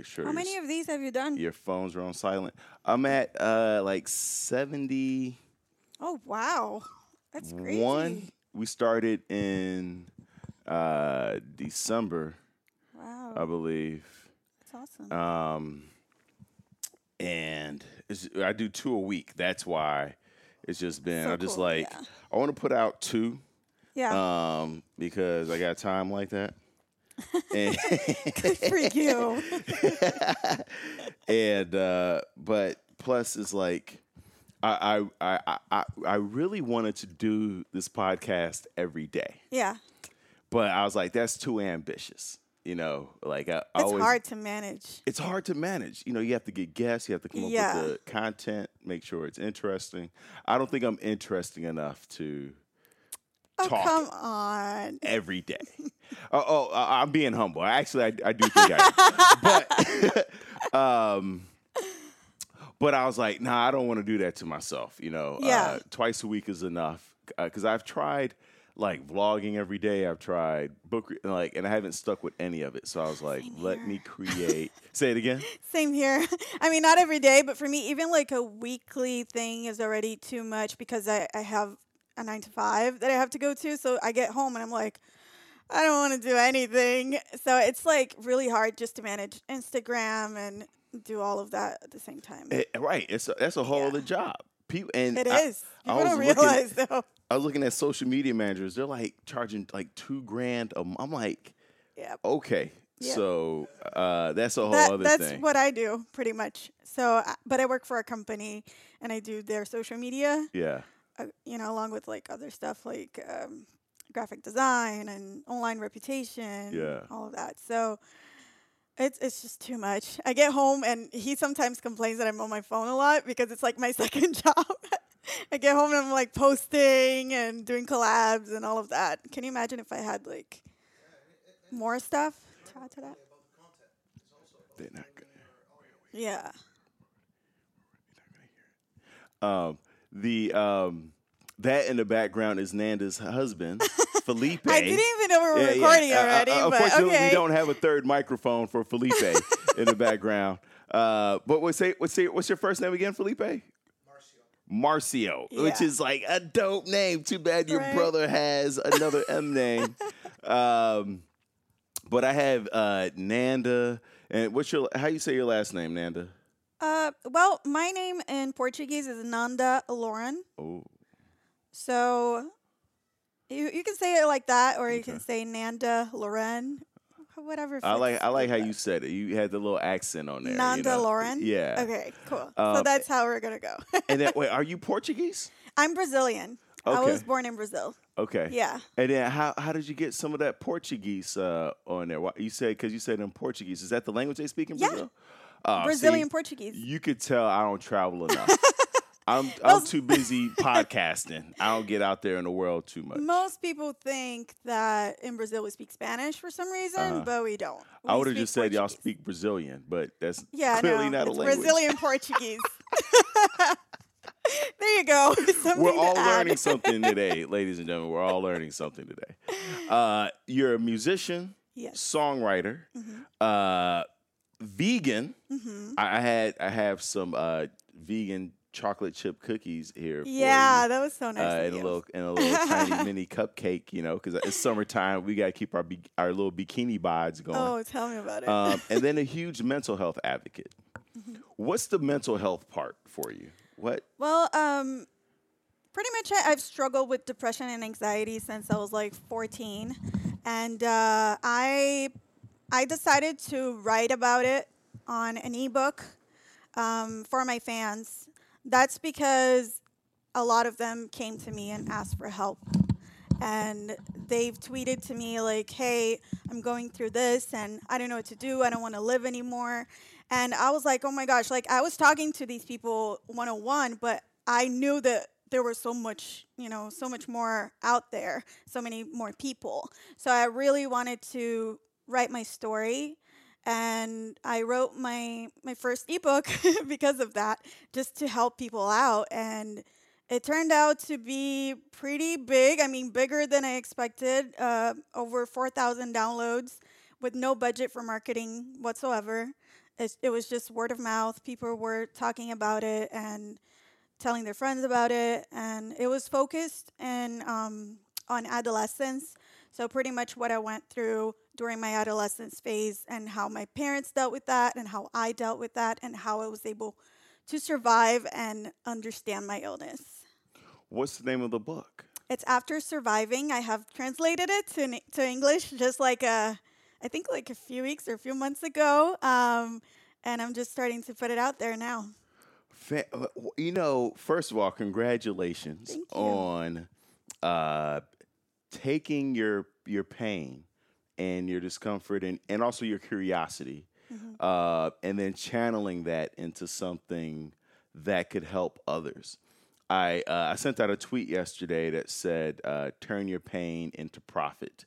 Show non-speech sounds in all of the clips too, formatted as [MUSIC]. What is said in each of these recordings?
make sure. How many of these have you done? your phones are on silent. I'm at uh like 70. Oh wow, that's crazy. One we started in uh December, Wow, I believe. that's awesome. Um and it's, I do two a week. That's why it's just been So I just cool, like yeah. I want to put out two yeah, um because I got time like that. [LAUGHS] good for you. [LAUGHS] and uh but plus is like I, I I I I really wanted to do this podcast every day, yeah, but I was like, that's too ambitious. You know, like I, it's always, hard to manage. It's hard to manage. You know, you have to get guests, you have to come up with the content, make sure it's interesting. I don't think I'm interesting enough to Oh talk come on. every day. [LAUGHS] oh, oh, I- I'm being humble. Actually, I, I do think I, but, [LAUGHS] um, but I was like, nah, I don't want to do that to myself. You know, Yeah. uh, twice a week is enough because I've tried like vlogging every day. I've tried book re- like, and I haven't stuck with any of it. So I was like, let me create. [LAUGHS] Say it again. Same here. I mean, not every day, but for me, even like a weekly thing is already too much because I, I have a nine to five that I have to go to. So I get home and I'm like, I don't want to do anything. So it's like really hard just to manage Instagram and do all of that at the same time. Eh, right. It's a, that's a whole Yeah. other job. People and It I- is. I was don't looking- though. I was looking at social media managers. They're like charging like two grand. A I'm like, Yeah. okay, Yeah. so uh, that's a whole That, other that's thing. what I do pretty much. So, uh, but I work for a company and I do their social media. yeah, uh, you know, along with like other stuff like um, graphic design and online reputation, Yeah. all of that. So it's it's just too much. I get home and he sometimes complains that I'm on my phone a lot because it's like my [LAUGHS] second job. I get home and I'm like posting and doing collabs and all of that. Can you imagine if I had like more stuff to add to that? they're not gonna. Yeah. Um, the um, that in the background is Nanda's husband, [LAUGHS] Felipe. I didn't even know we were Yeah, yeah. recording Uh, uh, already, but unfortunately, okay. we don't have a third microphone for Felipe [LAUGHS] in the background. Uh, but what's say what's say what's your first name again, Felipe? Marcio, Marcio, which is like a dope name. Too bad your Right. brother has another M name. [LAUGHS] Um, but I have uh, Nanda, and what's your how you say your last name, Nanda? Uh, well, my name in Portuguese is Nanda Lauren. Oh, So you you can say it like that, or you Okay. can say Nanda Loren, whatever. I like I like how with you said it. You had the little accent on there. that. you Nanda know? Lauren. Yeah. Okay, cool. Um, so that's how we're gonna go. And then wait, [LAUGHS] are you Portuguese? I'm Brazilian. Okay. I was born in Brazil. Okay. Yeah. And then how how did you get some of that Portuguese uh, on there? Why- You said because you said in Portuguese. Is that the language they speak in Brazil? Yeah. Uh, Brazilian see, Portuguese. You could tell I don't travel enough. [LAUGHS] I'm I'm too busy podcasting. I don't get out there in the world too much. Most people think that in Brazil we speak Spanish for some reason, Uh-huh. but we don't. I would have just said y'all speak Brazilian, but that's Yeah, clearly no, not a language. Brazilian Portuguese. [LAUGHS] there you go. [LAUGHS] Something We're all learning something today, ladies and gentlemen. We're all learning something today. Uh, you're a musician, Yes. songwriter, Mhm. uh, vegan. hmm I, I had I have some uh, vegan chocolate chip cookies here. Yeah, that was so nice. uh, in a little in a little tiny [LAUGHS] mini cupcake. You know, because it's summertime. We gotta keep our our little bikini bods going. Oh, tell me about it. Um, [LAUGHS] and then a huge mental health advocate. Mm-hmm. What's the mental health part for you? What? well, um, pretty much I, I've struggled with depression and anxiety since I was like 14, and uh, I I decided to write about it on an ebook um, for my fans. That's because a lot of them came to me and asked for help. And they've tweeted to me, like, hey, I'm going through this and I don't know what to do. I don't want to live anymore. And I was like, oh my gosh, like, I was talking to these people one on one, but I knew that there was so much, you know, so much more out there, so many more people. So I really wanted to write my story and I wrote my my first ebook [LAUGHS] because of that, just to help people out. And it turned out to be pretty big. I mean, bigger than I expected. Uh, over four thousand downloads with no budget for marketing whatsoever. it, it was just word of mouth. People were talking about it and telling their friends about it, and it was focused and um, on adolescence. So pretty much what I went through during my adolescence phase and how my parents dealt with that and how I dealt with that and how I was able to survive and understand my illness. What's the name of the book? It's after surviving. I have translated it to to English [LAUGHS] just like a, I think like a few weeks or a few months ago, um, and I'm just starting to put it out there now. Uh, You know, first of all, congratulations on uh, taking your your pain and your discomfort and, and also your curiosity, Mm-hmm. uh, and then channeling that into something that could help others. I uh, I sent out a tweet yesterday that said, uh, "Turn your pain into profit,"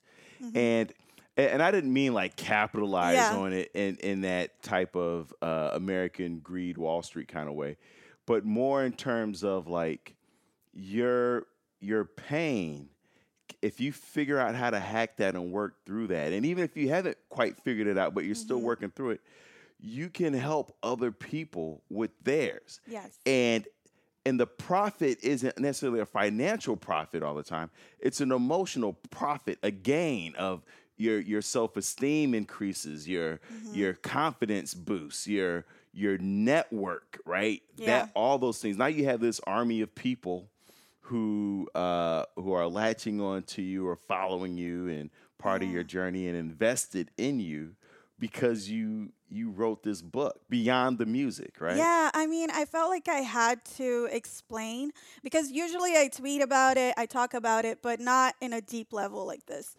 and and I didn't mean like capitalize Mm-hmm. Yeah. on it in in that type of uh, American greed Wall Street kind of way, but more in terms of like your your pain. If you figure out how to hack that and work through that, and even if you haven't quite figured it out, but you're still working through it, you can help other people with theirs Yes. and and the profit isn't necessarily a financial profit all the time it's an emotional profit a gain of your your self-esteem increases your Mm-hmm. your confidence boosts your your network right Yeah. that all those things now you have this army of people who uh who are latching on to you or following you and part of your journey and invested in you because you you wrote this book beyond the music right Yeah, I mean, I felt like I had to explain because usually I tweet about it, I talk about it, but not in a deep level like this.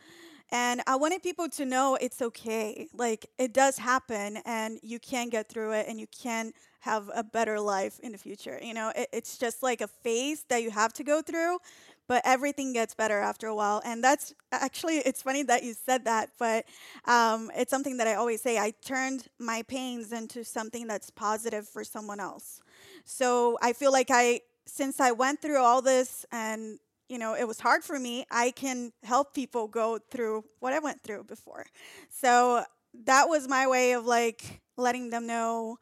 And I wanted people to know it's okay. Like, it does happen, and you can get through it, and you can have a better life in the future. You know, it, it's just like a phase that you have to go through, but everything gets better after a while. And that's actually, it's funny that you said that, but um, it's something that I always say. I turned my pains into something that's positive for someone else. So I feel like I, since I went through all this and you know, it was hard for me. I can help people go through what I went through before. So that was my way of like letting them know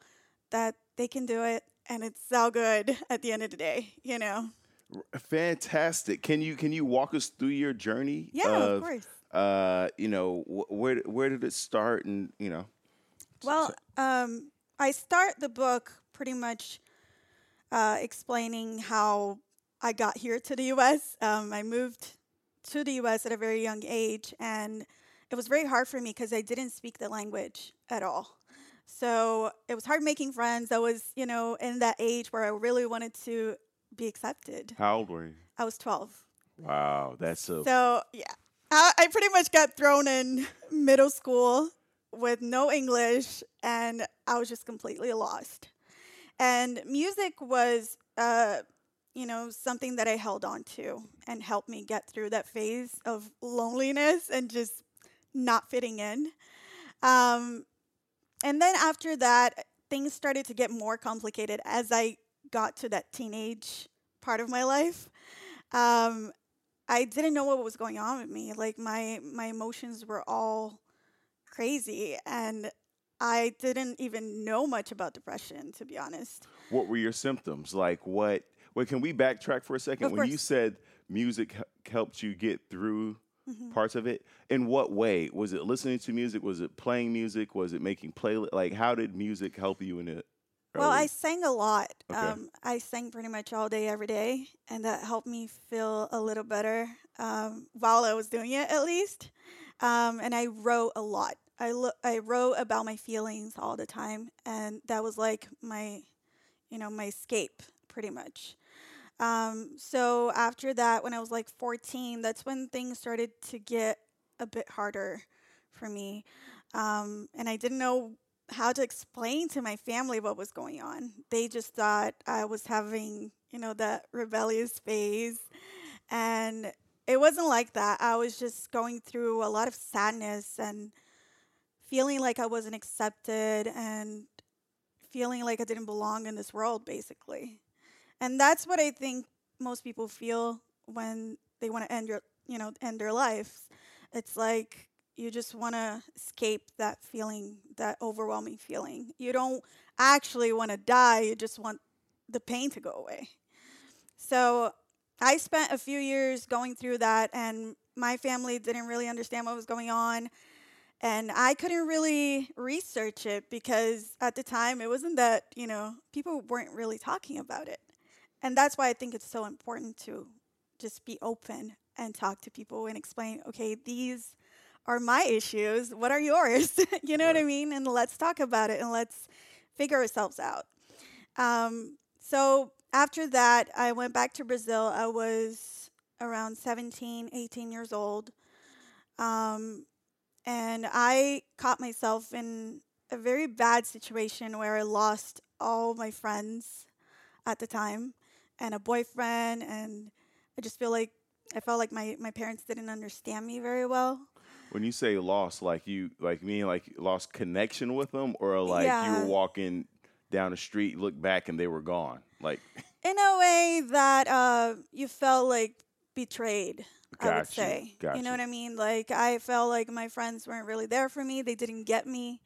that they can do it and it's all good at the end of the day, you know. Fantastic. Can you can you walk us through your journey? Yeah, of course. Uh, you know, wh- where where did it start, and you know, Well, um, I start the book pretty much uh, explaining how I got here to the U.S. Um, I moved to the U.S. at a very young age, and it was very hard for me because I didn't speak the language at all. So it was hard making friends. I was, you know, in that age where I really wanted to be accepted. how old were you? I was 12. Wow, that's so. So yeah, I, I pretty much got thrown in middle school with no English, and I was just completely lost. And music was, uh, you know, something that I held on to and helped me get through that phase of loneliness and just not fitting in. Um, and then after that, things started to get more complicated as I got to that teenage part of my life. Um, I didn't know what was going on with me. Like my my emotions were all crazy and I didn't even know much about depression to be honest. what were your symptoms? Like what? Wait, can we backtrack for a second? Of when you said music helped you get through Mm-hmm. parts of it, in what way? Was it listening to music? Was it playing music? Was it making play? Like, how did music help you in it? Well, I sang a lot. Okay. Um, I sang pretty much all day, every day, and that helped me feel a little better um, while I was doing it, at least. Um, and I wrote a lot. I lo- I wrote about my feelings all the time, and that was like my, you know, my escape, pretty much. Um, so after that, when I was like 14, that's when things started to get a bit harder for me. Um, and I didn't know how to explain to my family what was going on. They just thought I was having, you know, that rebellious phase. And it wasn't like that. I was just going through a lot of sadness and feeling like I wasn't accepted and feeling like I didn't belong in this world, basically. And that's what I think most people feel when they want to end your, you know, end their lives. It's like you just want to escape that feeling, that overwhelming feeling. You don't actually want to die, you just want the pain to go away. So I spent a few years going through that, and my family didn't really understand what was going on. And I couldn't really research it because at the time it wasn't that, you know, people weren't really talking about it. And that's why I think it's so important to just be open and talk to people and explain, okay, these are my issues. What are yours? [LAUGHS] you know right. what I mean? And let's talk about it and let's figure ourselves out. Um, so after that, I went back to Brazil. I was around 17, 18 years old. Um, and I caught myself in a very bad situation where I lost all my friends at the time and a boyfriend. And I just feel like I felt like my, my parents didn't understand me very well. When you say lost, like you, like me, like lost connection with them, or like yeah. you were walking down the street, look back, and they were gone. Like [LAUGHS] in a way that uh, you felt like betrayed. Got I would say. Got you know what I mean? Like I felt like my friends weren't really there for me. They didn't get me.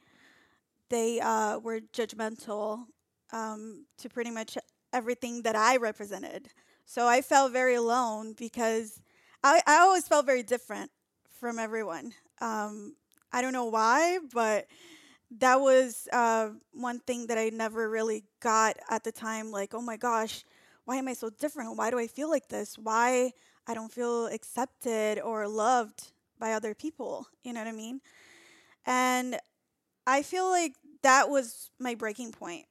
They uh, were judgmental um, to pretty much everything that I represented. So I felt very alone because I, I always felt very different from everyone. Um, I don't know why, but that was uh, one thing that I never really got at the time. Like, oh my gosh, why am I so different? Why do I feel like this? Why I don't feel accepted or loved by other people? You know what I mean? And I feel like that was my breaking point.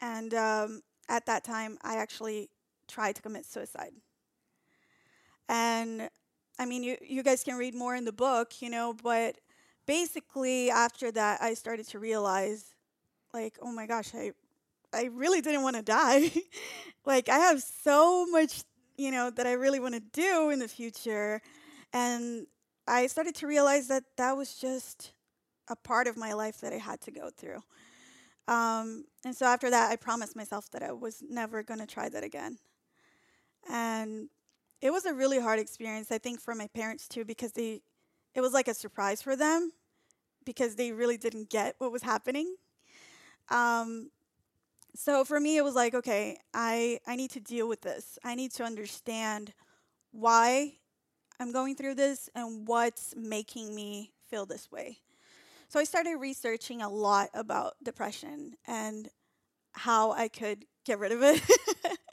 And um, at that time, I actually tried to commit suicide. And I mean, you, you guys can read more in the book, you know, but basically after that I started to realize like oh my gosh I I really didn't want to die. [LAUGHS] like I have so much, you know, that I really want to do in the future and I started to realize that that was just a part of my life that I had to go through. Um, and so after that, I promised myself that I was never going to try that again. And it was a really hard experience, I think, for my parents too, because they it was like a surprise for them because they really didn't get what was happening. Um, so for me, it was like, okay, I, I need to deal with this. I need to understand why I'm going through this and what's making me feel this way. So I started researching a lot about depression and how I could get rid of it.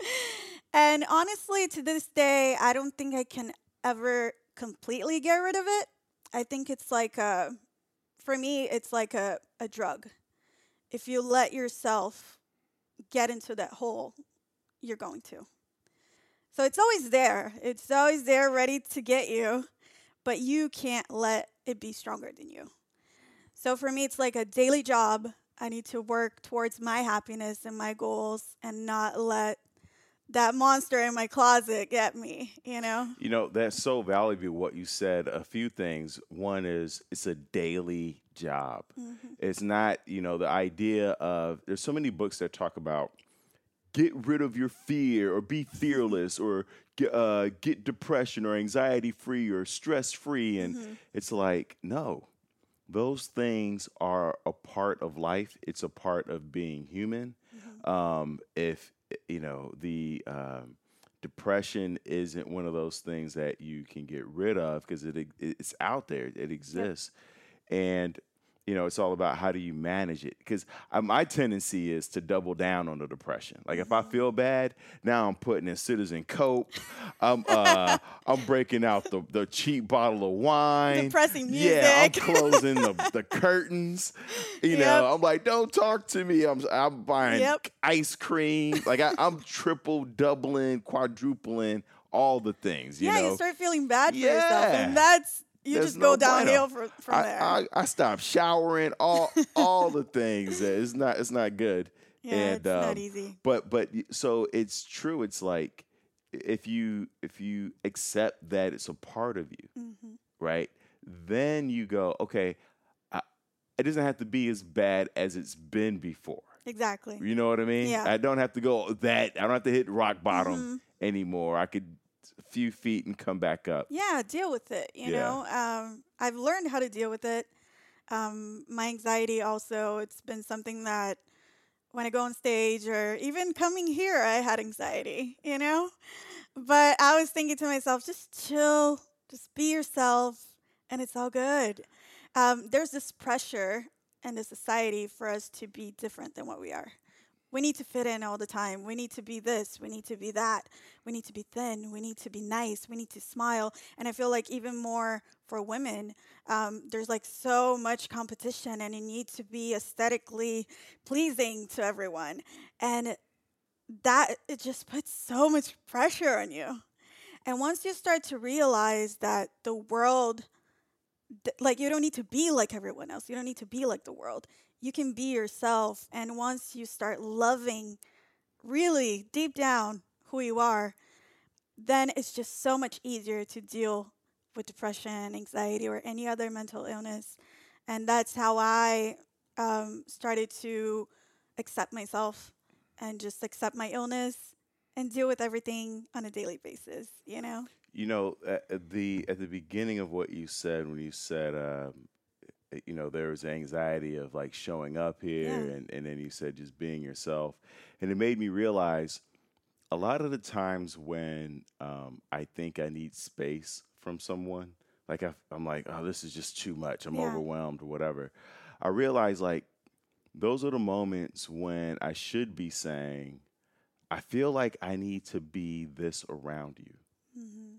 [LAUGHS] and honestly, to this day, I don't think I can ever completely get rid of it. I think it's like a, for me, it's like a, a drug. If you let yourself get into that hole, you're going to. So it's always there. It's always there ready to get you, but you can't let it be stronger than you. So for me, it's like a daily job. I need to work towards my happiness and my goals and not let that monster in my closet get me, you know? You know, that's so valuable what you said. A few things. One is it's a daily job. Mm-hmm. It's not, you know, the idea of there's so many books that talk about get rid of your fear or be fearless or get, uh, get depression or anxiety free or stress free. And mm-hmm. it's like, no, those things are a part of life. It's a part of being human. Mm-hmm. Um, if you know the um, depression isn't one of those things that you can get rid of because it it's out there, it exists, yep. and you know, it's all about how do you manage it. Because uh, my tendency is to double down on the depression. Like if I mm-hmm. feel bad, now I'm putting in Citizen Coke. I'm uh, [LAUGHS] I'm breaking out the, the cheap bottle of wine. Depressing music. Yeah, I'm [LAUGHS] closing the, the curtains. You yep. know, I'm like, don't talk to me. I'm I'm buying yep. ice cream. Like I, am triple, doubling, quadrupling all the things. You yeah, know? you start feeling bad for yeah. yourself, and that's you There's just no go downhill from, from I, there. I, I stopped showering, all [LAUGHS] all the things. It's not it's not good. Yeah, and, it's um, not easy. But but so it's true. It's like if you if you accept that it's a part of you, mm-hmm. right? Then you go, okay, I, it doesn't have to be as bad as it's been before. Exactly. You know what I mean? Yeah. I don't have to go that. I don't have to hit rock bottom mm-hmm. anymore. I could few feet and come back up. Yeah, deal with it. You Yeah. know, um, I've learned how to deal with it. Um, my anxiety also, it's been something that when I go on stage or even coming here, I had anxiety, you know? But I was thinking to myself, just chill, just be yourself, and it's all good. Um, there's this pressure in the society for us to be different than what we are. We need to fit in all the time. We need to be this. We need to be that. We need to be thin. We need to be nice. We need to smile. And I feel like even more for women, um, there's like so much competition, and you need to be aesthetically pleasing to everyone. And that it just puts so much pressure on you. And once you start to realize that the world, like you don't need to be like everyone else, you don't need to be like the world. You can be yourself. And once you start loving really deep down who you are, then it's just so much easier to deal with depression, anxiety, or any other mental illness. And that's how I um, started to accept myself and just accept my illness and deal with everything on a daily basis, you know? You know, at the at the beginning of what you said when you said, um, you know, there was anxiety of like showing up here, Yeah. and and then you said just being yourself, and it made me realize a lot of the times when um, I think I need space from someone, like I, I'm like, oh, this is just too much. I'm Yeah. overwhelmed or whatever. I realize like those are the moments when I should be saying, I feel like I need to be this around you.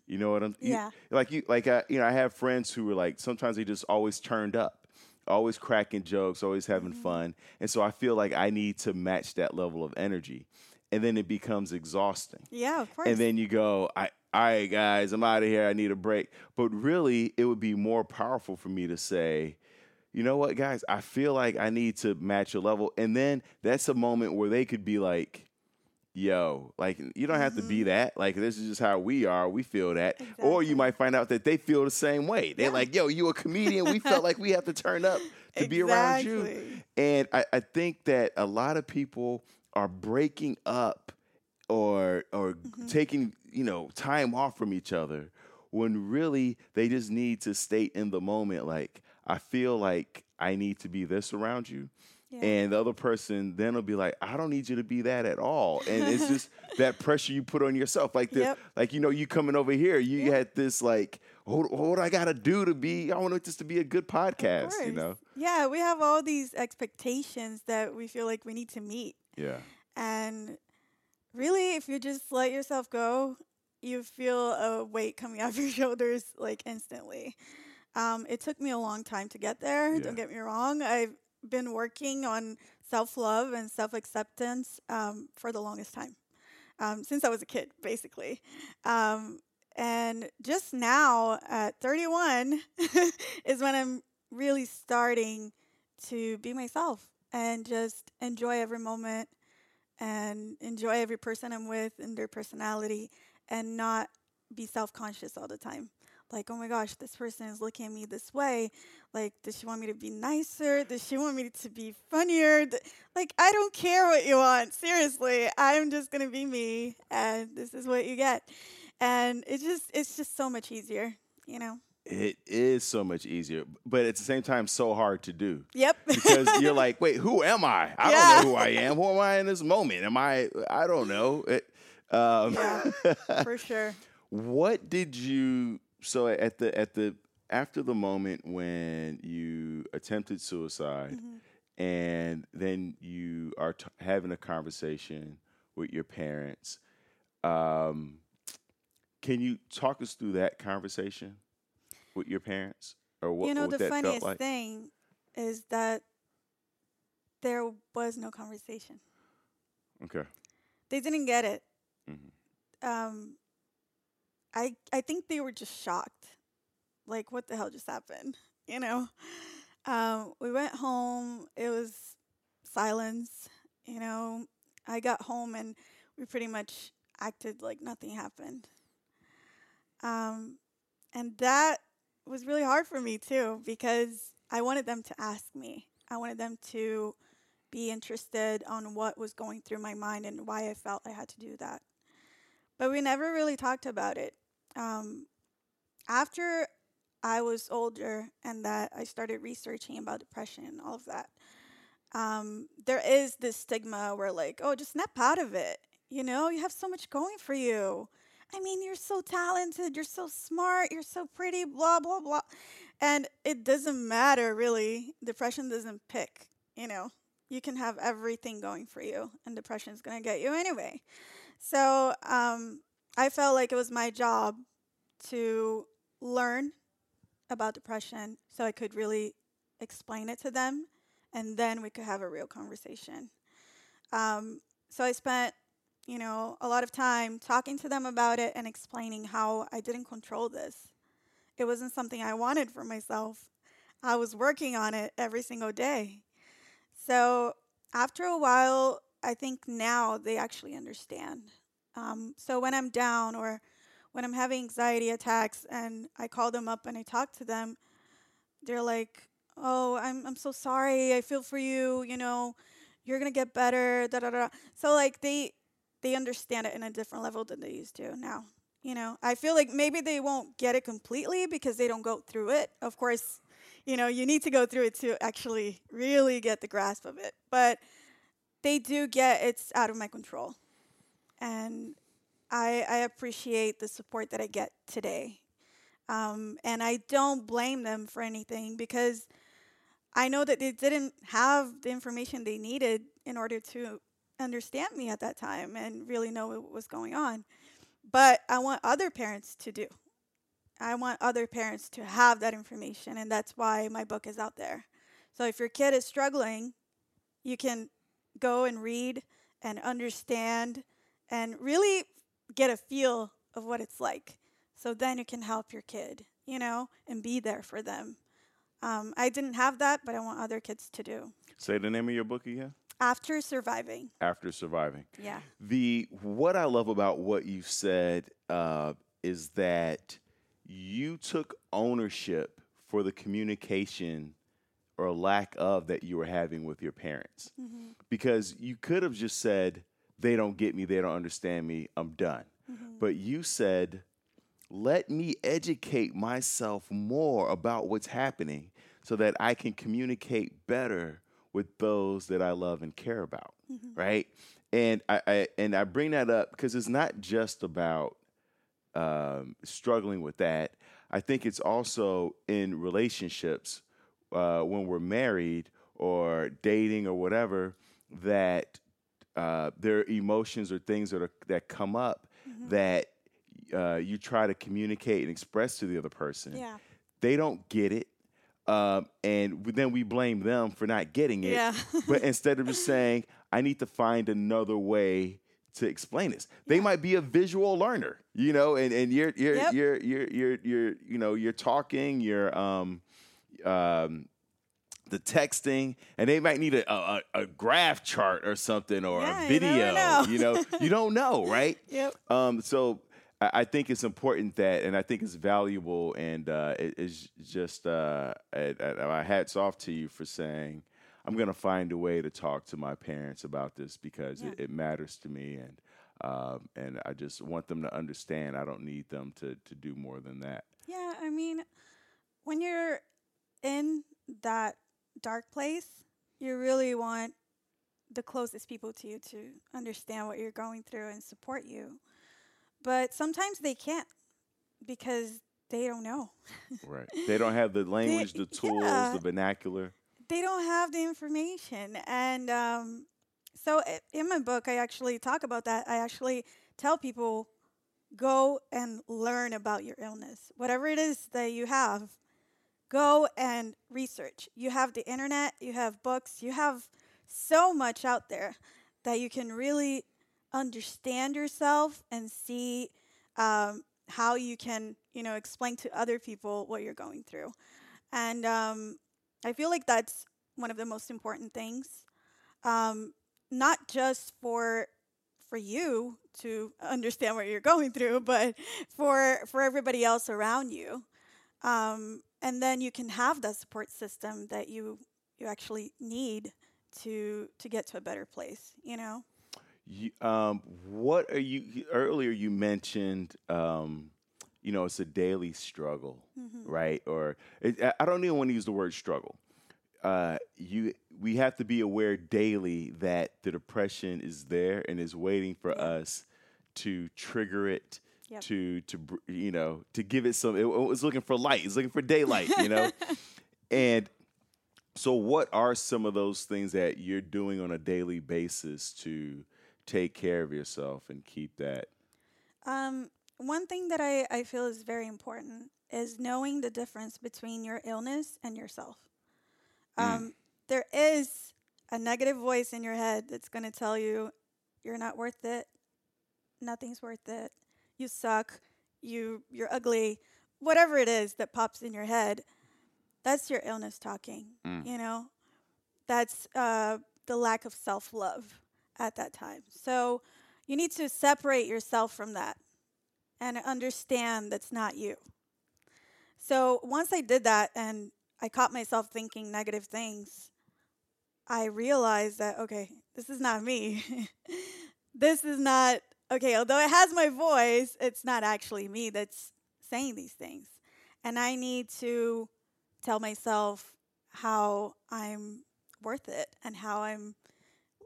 You know what I'm? you- Yeah. like you, like I, you know, I have friends who are like sometimes they just always turned up, always cracking jokes, always having mm-hmm. fun, and so I feel like I need to match that level of energy, and then it becomes exhausting. Yeah, of course. And then you go, I, all right, guys, I'm out of here. I need a break. But really, it would be more powerful for me to say, you know what, guys, I feel like I need to match your level. And then that's a moment where they could be like, yo, like, you don't have to be that. Like, this is just how we are. We feel that. Or you might find out that they feel the same way. They're Yeah. like, yo, you a comedian. We felt like we have to turn up [LAUGHS] to be around you. And I, I think that a lot of people are breaking up or or Mm-hmm. taking you know time off from each other when really they just need to stay in the moment like I feel like I need to be this around you. Yeah. And the other person then will be like, I don't need you to be that at all. And it's just [LAUGHS] that pressure you put on yourself. Like the Yep. like, you know, you coming over here, you Yeah. had this like, what, what I gotta do to be I want this to be a good podcast, you know? Yeah, we have all these expectations that we feel like we need to meet. Yeah. And really, if you just let yourself go, you feel a weight coming [LAUGHS] off your shoulders like instantly. Um, it took me a long time to get there. Yeah. Don't get me wrong. I've been working on self love and self acceptance um, for the longest time, um, since I was a kid, basically. Um, and just now at 31 [LAUGHS] is when I'm really starting to be myself and just enjoy every moment and enjoy every person I'm with and their personality and not be self conscious all the time. Like, oh my gosh, this person is looking at me this way. Like, does she want me to be nicer? Does she want me to be funnier? Like, I don't care what you want. Seriously, I'm just gonna be me, and this is what you get. And it's just, it's just so much easier, you know. It is so much easier, but at the same time, so hard to do Yep. because you're [LAUGHS] like, wait, who am I? I Yeah. don't know who I am. Who am I in this moment? Am I? I don't know. It, um, Yeah. [LAUGHS] for sure. what did you? So at the at the after the moment when you attempted suicide, Mm-hmm. and then you are t- having a conversation with your parents. Um, can you talk us through that conversation with your parents, or what, you know, what the funniest like? thing is that there was no conversation. Okay. They didn't get it. Mhm. Um, I I think they were just shocked. Like, what the hell just happened? [LAUGHS] You know. Um, we went home. It was silence. You know, I got home and we pretty much acted like nothing happened. Um, and that was really hard for me too because I wanted them to ask me. I wanted them to be interested on what was going through my mind and why I felt I had to do that. but we never really talked about it. Um, after I was older and that I started researching about depression and all of that, um, there is this stigma where, like, oh, just snap out of it. You know, you have so much going for you. I mean, you're so talented, you're so smart, you're so pretty, blah, blah, blah. And it doesn't matter, really. Depression doesn't pick, you know. You can have everything going for you, and depression is going to get you anyway. So um, I felt like it was my job to learn about depression so I could really explain it to them, and then we could have a real conversation. Um, so I spent, you know, a lot of time talking to them about it and explaining how I didn't control this. It wasn't something I wanted for myself. I was working on it every single day. So after a while, I think now they actually understand. Um, so when I'm down or when I'm having anxiety attacks and I call them up and I talk to them, they're like, "Oh, I'm I'm so sorry. I feel for you. You know, you're gonna get better." Da da da. So like they they understand it in a different level than they used to now. You know, I feel like maybe they won't get it completely because they don't go through it. Of course, you know, you need to go through it to actually really get the grasp of it. But they do get it's out of my control. And I, I appreciate the support that I get today. Um, and I don't blame them for anything because I know that they didn't have the information they needed in order to understand me at that time and really know what was going on. But I want other parents to do. I want other parents to have that information, and that's why my book is out there. So if your kid is struggling, you can go and read and understand and really get a feel of what it's like. So then you can help your kid, you know, and be there for them. Um, I didn't have that, but I want other kids to do. Say the name of your book again. After surviving. After surviving. Yeah. The what I love about what you said uh, is that you took ownership for the communication or lack of that you were having with your parents. Mm-hmm. Because you could have just said, they don't get me, they don't understand me, I'm done. Mm-hmm. But you said, let me educate myself more about what's happening so that I can communicate better with those that I love and care about. Mm-hmm. Right. And I, I, and I bring that up because it's not just about um, struggling with that. I think it's also in relationships uh, when we're married or dating or whatever that uh, there are emotions or things that are that come up mm-hmm. that uh, you try to communicate and express to the other person. Yeah. They don't get it. Um, and then we blame them for not getting it. Yeah. [LAUGHS] but instead of just saying, I need to find another way to explain this. They yeah. might be a visual learner, you know, and, and you're you're, yep. you're you're you're you're you know you're talking, you're um um the texting, and they might need a, a, a graph chart or something or yeah, a video. You, know. you know, [LAUGHS] you don't know, right? Yep. Um, so I, I think it's important that, and I think it's valuable, and uh, it, it's just uh, my hats off to you for saying I'm going to find a way to talk to my parents about this because yeah. it, it, matters to me, and um, and I just want them to understand. I don't need them to to do more than that. Yeah, I mean, when you're in that dark place, you really want the closest people to you to understand what you're going through and support you. But sometimes they can't because they don't know. [LAUGHS] right. They don't have the language, they, the tools, yeah. the vernacular they don't have the information. And um, so in my book, I actually talk about that. I actually tell people go and learn about your illness. Whatever it is that you have, go and research. You have the internet, you have books, you have so much out there that you can really understand yourself and see um, how you can, you know, explain to other people what you're going through. And um, I feel like that's one of the most important things, um, not just for for you to understand what you're going through, but for for everybody else around you. Um, and then you can have that support system that you you actually need to to get to a better place. You know. You, um, what are you? Earlier, you mentioned, um, you know, it's a daily struggle, Mm-hmm. right? Or it, I- don't even want to use the word struggle. Uh, you, we have to be aware daily that the depression is there and is waiting for us to trigger it, Yep. to to you know, to give it some. It, was looking for light. It's looking for daylight, you know, [LAUGHS] and so, what are some of those things that you're doing on a daily basis to take care of yourself and keep that? Um, one thing that I, I feel is very important is knowing the difference between your illness and yourself. Um, There is a negative voice in your head that's going to tell you you're not worth it, nothing's worth it, you suck, you you're ugly, whatever it is that pops in your head. That's your illness talking. Mm. You know, that's uh, the lack of self love at that time. So you need to separate yourself from that and understand that's not you. So once I did that and I caught myself thinking negative things, I realized that, okay, this is not me. [LAUGHS] this is not, okay, although it has my voice, it's not actually me that's saying these things. And I need to tell myself how I'm worth it and how I'm,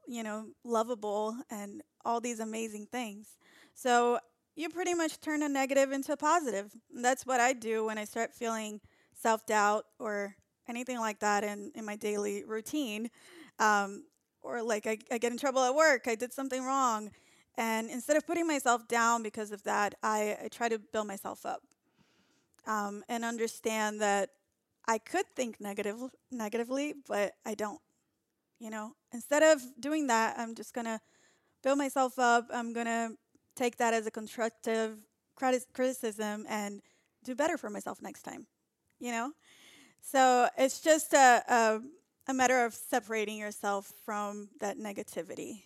you know, lovable and all these amazing things. So you pretty much turn a negative into a positive. And that's what I do when I start feeling self doubt or anything like that in, in my daily routine. Um, or like I, I get in trouble at work, I did something wrong. And instead of putting myself down because of that, I, I try to build myself up um, and understand that I could think negative, negatively, but I don't. You know, instead of doing that, I'm just gonna build myself up. I'm gonna take that as a constructive criti- criticism and do better for myself next time. You know, so it's just a, a a matter of separating yourself from that negativity.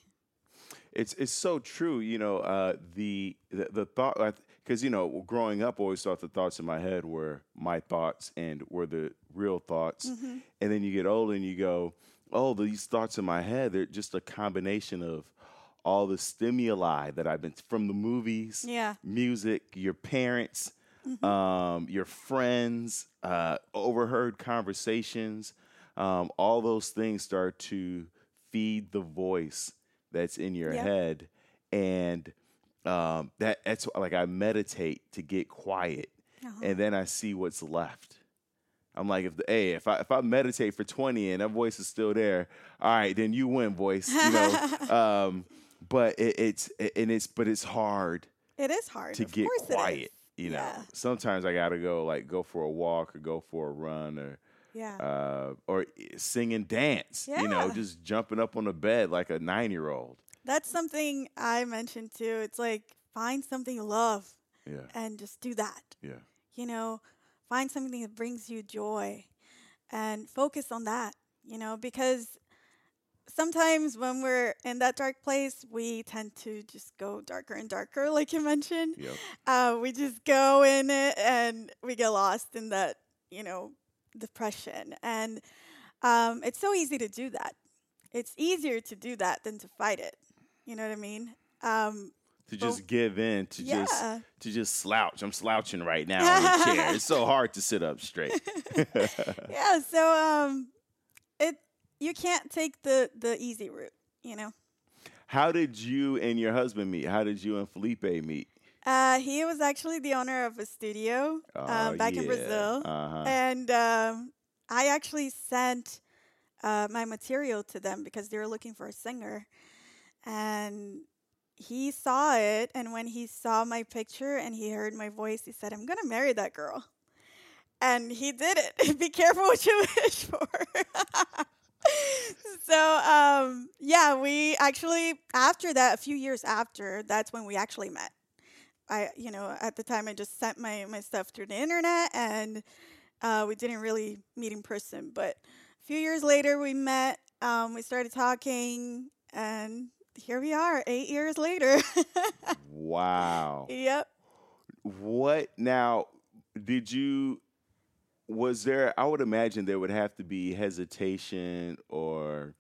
It's it's so true. You know, uh, the, the the thought because you know, growing up, I always thought the thoughts in my head were my thoughts and were the real thoughts. And then you get older and you go, oh, these thoughts in my head they're just a combination of all the stimuli that I've been from the movies, Yeah. music, your parents, um, your friends, uh, overheard conversations. Um, all those things start to feed the voice that's in your Yep. head, and um, that that's like I meditate to get quiet, Uh-huh. and then I see what's left. I'm like, if the, hey, if I if I meditate for 20 and that voice is still there, all right, then you win, voice. You know, [LAUGHS] um, but it, it's and it's but it's hard It is hard to of get it quiet. You know, Yeah. sometimes I gotta go like go for a walk or go for a run or Yeah. uh, or i- sing and dance. You know, just jumping up on the bed like a nine year old. That's something I mentioned too. It's like find something you love Yeah, and just do that. yeah, You know, find something that brings you joy and focus on that, you know, because sometimes when we're in that dark place, we tend to just go darker and darker, like you mentioned. yep. Uh, we just go in it and we get lost in that, you know, depression. And um, it's so easy to do that. It's easier to do that than to fight it. You know what I mean? Um, To Well, just give in, to just to just slouch. I'm slouching right now in the chair. It's so [LAUGHS] hard to sit up straight. [LAUGHS] yeah. So um, it you can't take the the easy route. You know. How did you and your husband meet? How did you and Felipe meet? Uh, he was actually the owner of a studio uh, back in Brazil. Uh-huh. And um, I actually sent uh, my material to them because they were looking for a singer. And he saw it. And when he saw my picture and he heard my voice, he said, I'm going to marry that girl. And he did it. [LAUGHS] Be careful what you [LAUGHS] wish for. [LAUGHS] so, um, yeah, we actually, after that, a few years after, that's when we actually met. I, you know, at the time I just sent my, my stuff through the internet and uh, we didn't really meet in person. But a few years later, we met, um, we started talking, and here we are, eight years later. [LAUGHS] Wow. yep. What now? Did you? Was there? I would imagine there would have to be hesitation or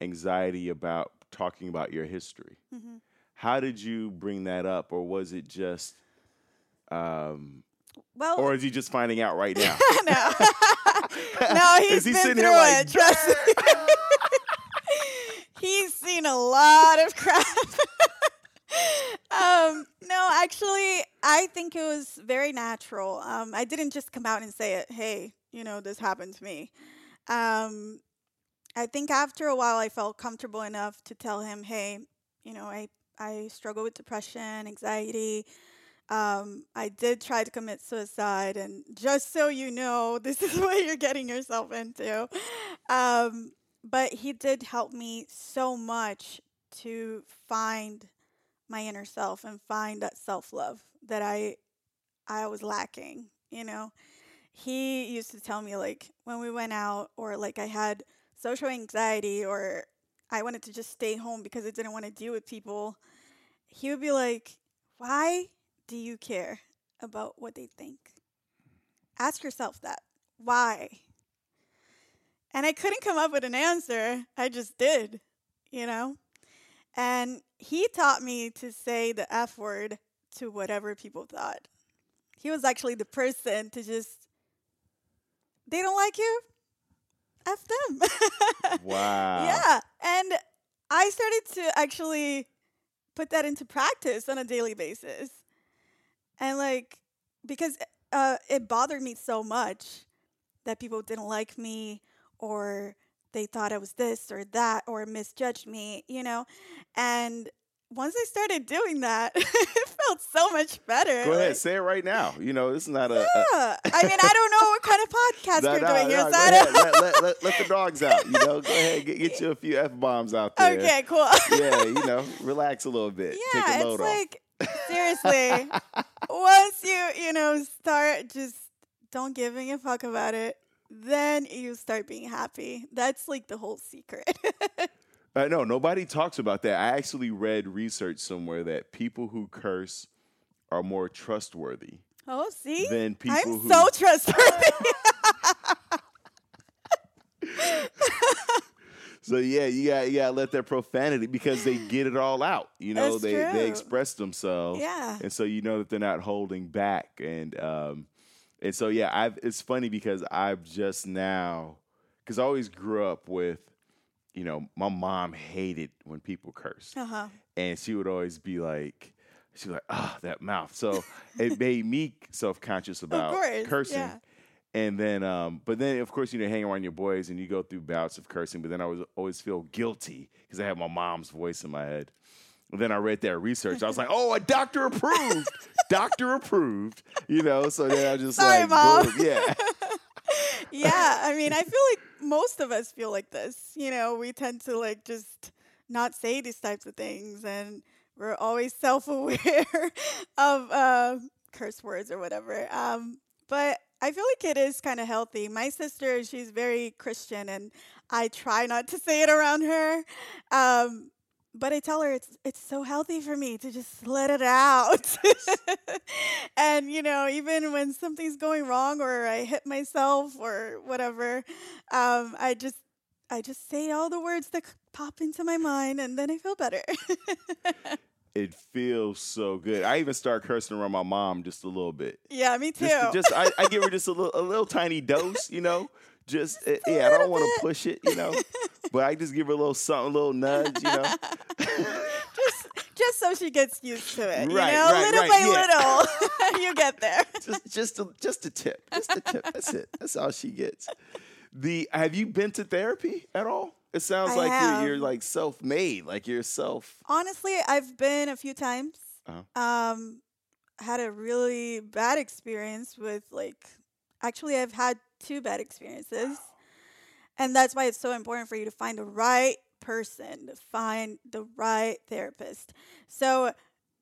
anxiety about talking about your history. Mm-hmm. How did you bring that up, or was it just, um, Well, or is he just finding out right now? [LAUGHS] no, [LAUGHS] no, he's Is he been sitting through here like, it. Trust me. [LAUGHS] he's seen a lot of crap. um, no, actually, I think it was very natural. Um, I didn't just come out and say it. Hey, you know, this happened to me. Um, I think after a while, I felt comfortable enough to tell him, hey, you know, I I struggle with depression, anxiety. Um, I did try to commit suicide, and just so you know, [LAUGHS] this is what you're getting yourself into. Um, but he did help me so much to find my inner self and find that self love that I I was lacking. You know, he used to tell me like when we went out or like I had social anxiety or I wanted to just stay home because I didn't want to deal with people. He would be like, "Why do you care about what they think? Ask yourself that. Why?" And I couldn't come up with an answer. I just did, you know? And he taught me to say the F word to whatever people thought. He was actually the person to just, they don't like you? F them. [LAUGHS] wow. Yeah. And I started to actually put that into practice on a daily basis. And like, because uh, it bothered me so much that people didn't like me or they thought I was this or that or misjudged me, you know? And once I started doing that, [LAUGHS] it felt so much better. Go ahead, like- say it right now. You know, this is not a. a yeah. I mean, I don't know what kind of [LAUGHS] podcast no, you're no, doing here. no, so ahead. Let, let, let, let the dogs out. You know, go ahead, get, get you a few f bombs out there. Okay, cool. Yeah, you know, [LAUGHS] relax a little bit. Yeah, Take a it's off. like seriously. once you you know start just don't giving a fuck about it, then you start being happy. That's like the whole secret. Uh, no, nobody talks about that. I actually read research somewhere that people who curse are more trustworthy oh, see, than people I'm who. so trustworthy. [LAUGHS] So yeah, you got you got to let their profanity because they get it all out. You know, That's they true. they express themselves. yeah. and so you know that they're not holding back and um and so yeah i've it's funny because i've just now because i always grew up with you know my mom hated when people cursed, Uh huh. and she would always be like she was like ah that mouth so [LAUGHS] it made me self-conscious about cursing yeah. and then um but then of course you know hang around your boys and you go through bouts of cursing but then i was always feel guilty because i have my mom's voice in my head and then I read that research. I was like, "Oh, a doctor approved, [LAUGHS] doctor approved." You know, so then I just Sorry, like, Mom. boom, yeah, yeah, I mean, I feel like [LAUGHS] most of us feel like this. You know, we tend to like just not say these types of things, and we're always self-aware [LAUGHS] of uh, curse words or whatever. Um, but I feel like it is kind of healthy. My sister, she's very Christian, and I try not to say it around her. Um, but I tell her it's it's so healthy for me to just let it out. [LAUGHS] and you know, even when something's going wrong or I hit myself or whatever, um, I just I just say all the words that pop into my mind, and then I feel better. [LAUGHS] it feels so good. I even start cursing around my mom just a little bit. yeah, me too. Just, just I, I give her [LAUGHS] just a little, a little tiny dose, you know. Just uh, yeah, I don't want to push it, you know, [LAUGHS] but I just give her a little something, a little nudge, you know. [LAUGHS] [LAUGHS] just just so she gets used to it. Right, you know, right, little right, by little, you get there. just just a, just a tip, just a tip. That's it. That's all she gets. The have you been to therapy at all? It sounds I like have. you're, you're like self-made, like you're self. Honestly, I've been a few times. Uh-huh. Um, had a really bad experience with like. Actually, I've had two bad experiences, and that's why it's so important for you to find the right person, to find the right therapist. So.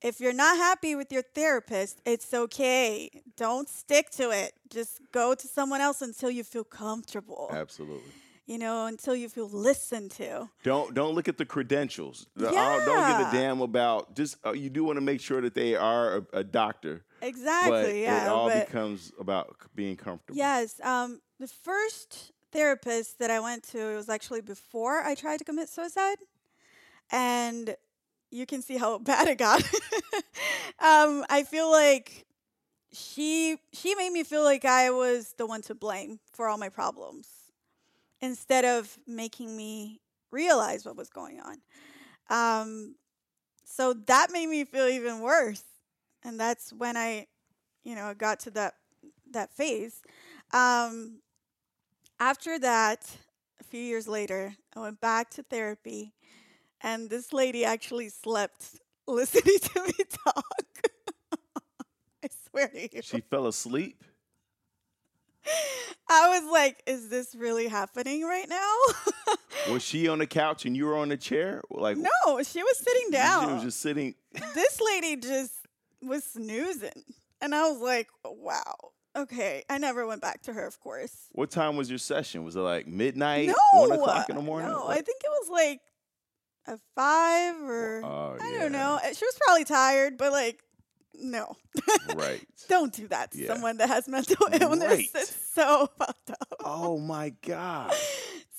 If you're not happy with your therapist, it's okay. Don't stick to it. Just go to someone else until you feel comfortable. Absolutely. You know, until you feel listened to. Don't don't look at the credentials. I don't, don't give a damn about. Just uh, you do want to make sure that they are a, a doctor, Exactly. but yeah. it all becomes about being comfortable. Yes. Um, the first therapist that I went to, it was actually before I tried to commit suicide. and you can see how [LAUGHS] bad it got. [LAUGHS] um, I feel like she she made me feel like I was the one to blame for all my problems instead of making me realize what was going on. Um, so that made me feel even worse, and that's when I, you know, got to that that phase. Um, after that, a few years later, I went back to therapy, and this lady actually slept [LAUGHS] listening to me [LAUGHS] talk. [LAUGHS] I swear to you. She fell asleep. I was like, is this really happening right now? [LAUGHS] Was she on the couch and you were on the chair? Like no, she was sitting down. She was just sitting. this lady just was snoozing. And I was like, wow. Okay. I never went back to her, of course. What time was your session? Was it like midnight, no. one o'clock in the morning? No, What? I think it was like a five or Oh, I yeah. don't know. Uh, She was probably tired, but like, no. Right. [LAUGHS] don't do that to Yeah. someone that has mental illness. Right. [LAUGHS] It's so fucked up. Oh my God. [LAUGHS]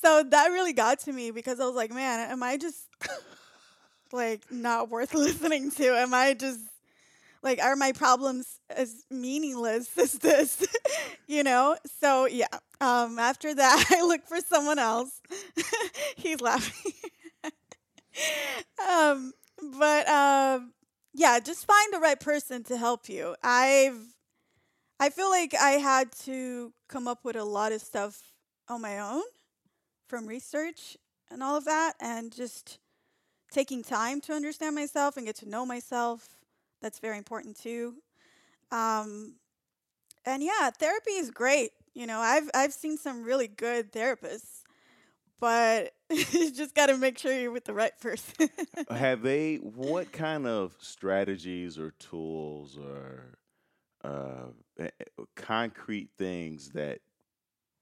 So that really got to me because I was like, man, am I just like not worth listening to? Am I just like are my problems as meaningless as this? you know? So yeah. Um after that I looked for someone else. He's laughing. um but um yeah, just find the right person to help you. I've I feel like I had to come up with a lot of stuff on my own from research and all of that and just taking time to understand myself and get to know myself that's very important too um, and yeah therapy is great you know i've i've seen some really good therapists but [LAUGHS] you just got to make sure you're with the right person [LAUGHS] Have they? What kind of strategies or tools or uh, eh, concrete things that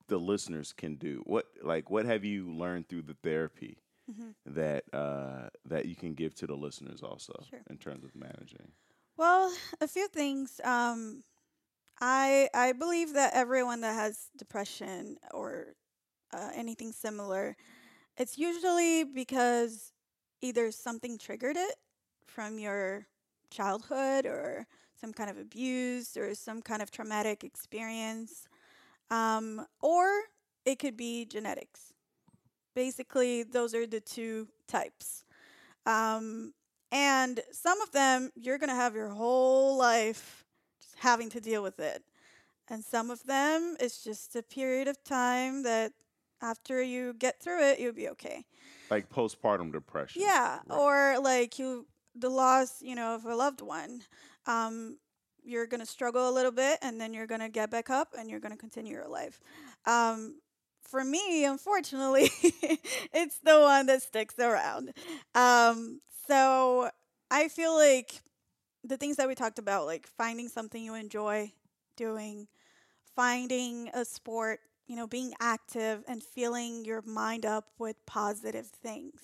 the listeners can do? What like what have you learned through the therapy Mhm. that uh, that you can give to the listeners also Sure. in terms of managing? Well, a few things. Um, I I believe that everyone that has depression or uh, anything similar, it's usually because either something triggered it from your childhood or some kind of abuse or some kind of traumatic experience, um, or it could be genetics. Basically, those are the two types. Um, and some of them, you're going to have your whole life just having to deal with it. And some of them, it's just a period of time that after you get through it, you'll be okay. Like postpartum depression. Yeah. Right. Or like you, the loss, you know, of a loved one. Um, you're going to struggle a little bit and then you're going to get back up and you're going to continue your life. Um, for me, unfortunately, [LAUGHS] it's the one that sticks around. Um, so I feel like the things that we talked about, like finding something you enjoy doing, finding a sport, you know, being active and filling your mind up with positive things.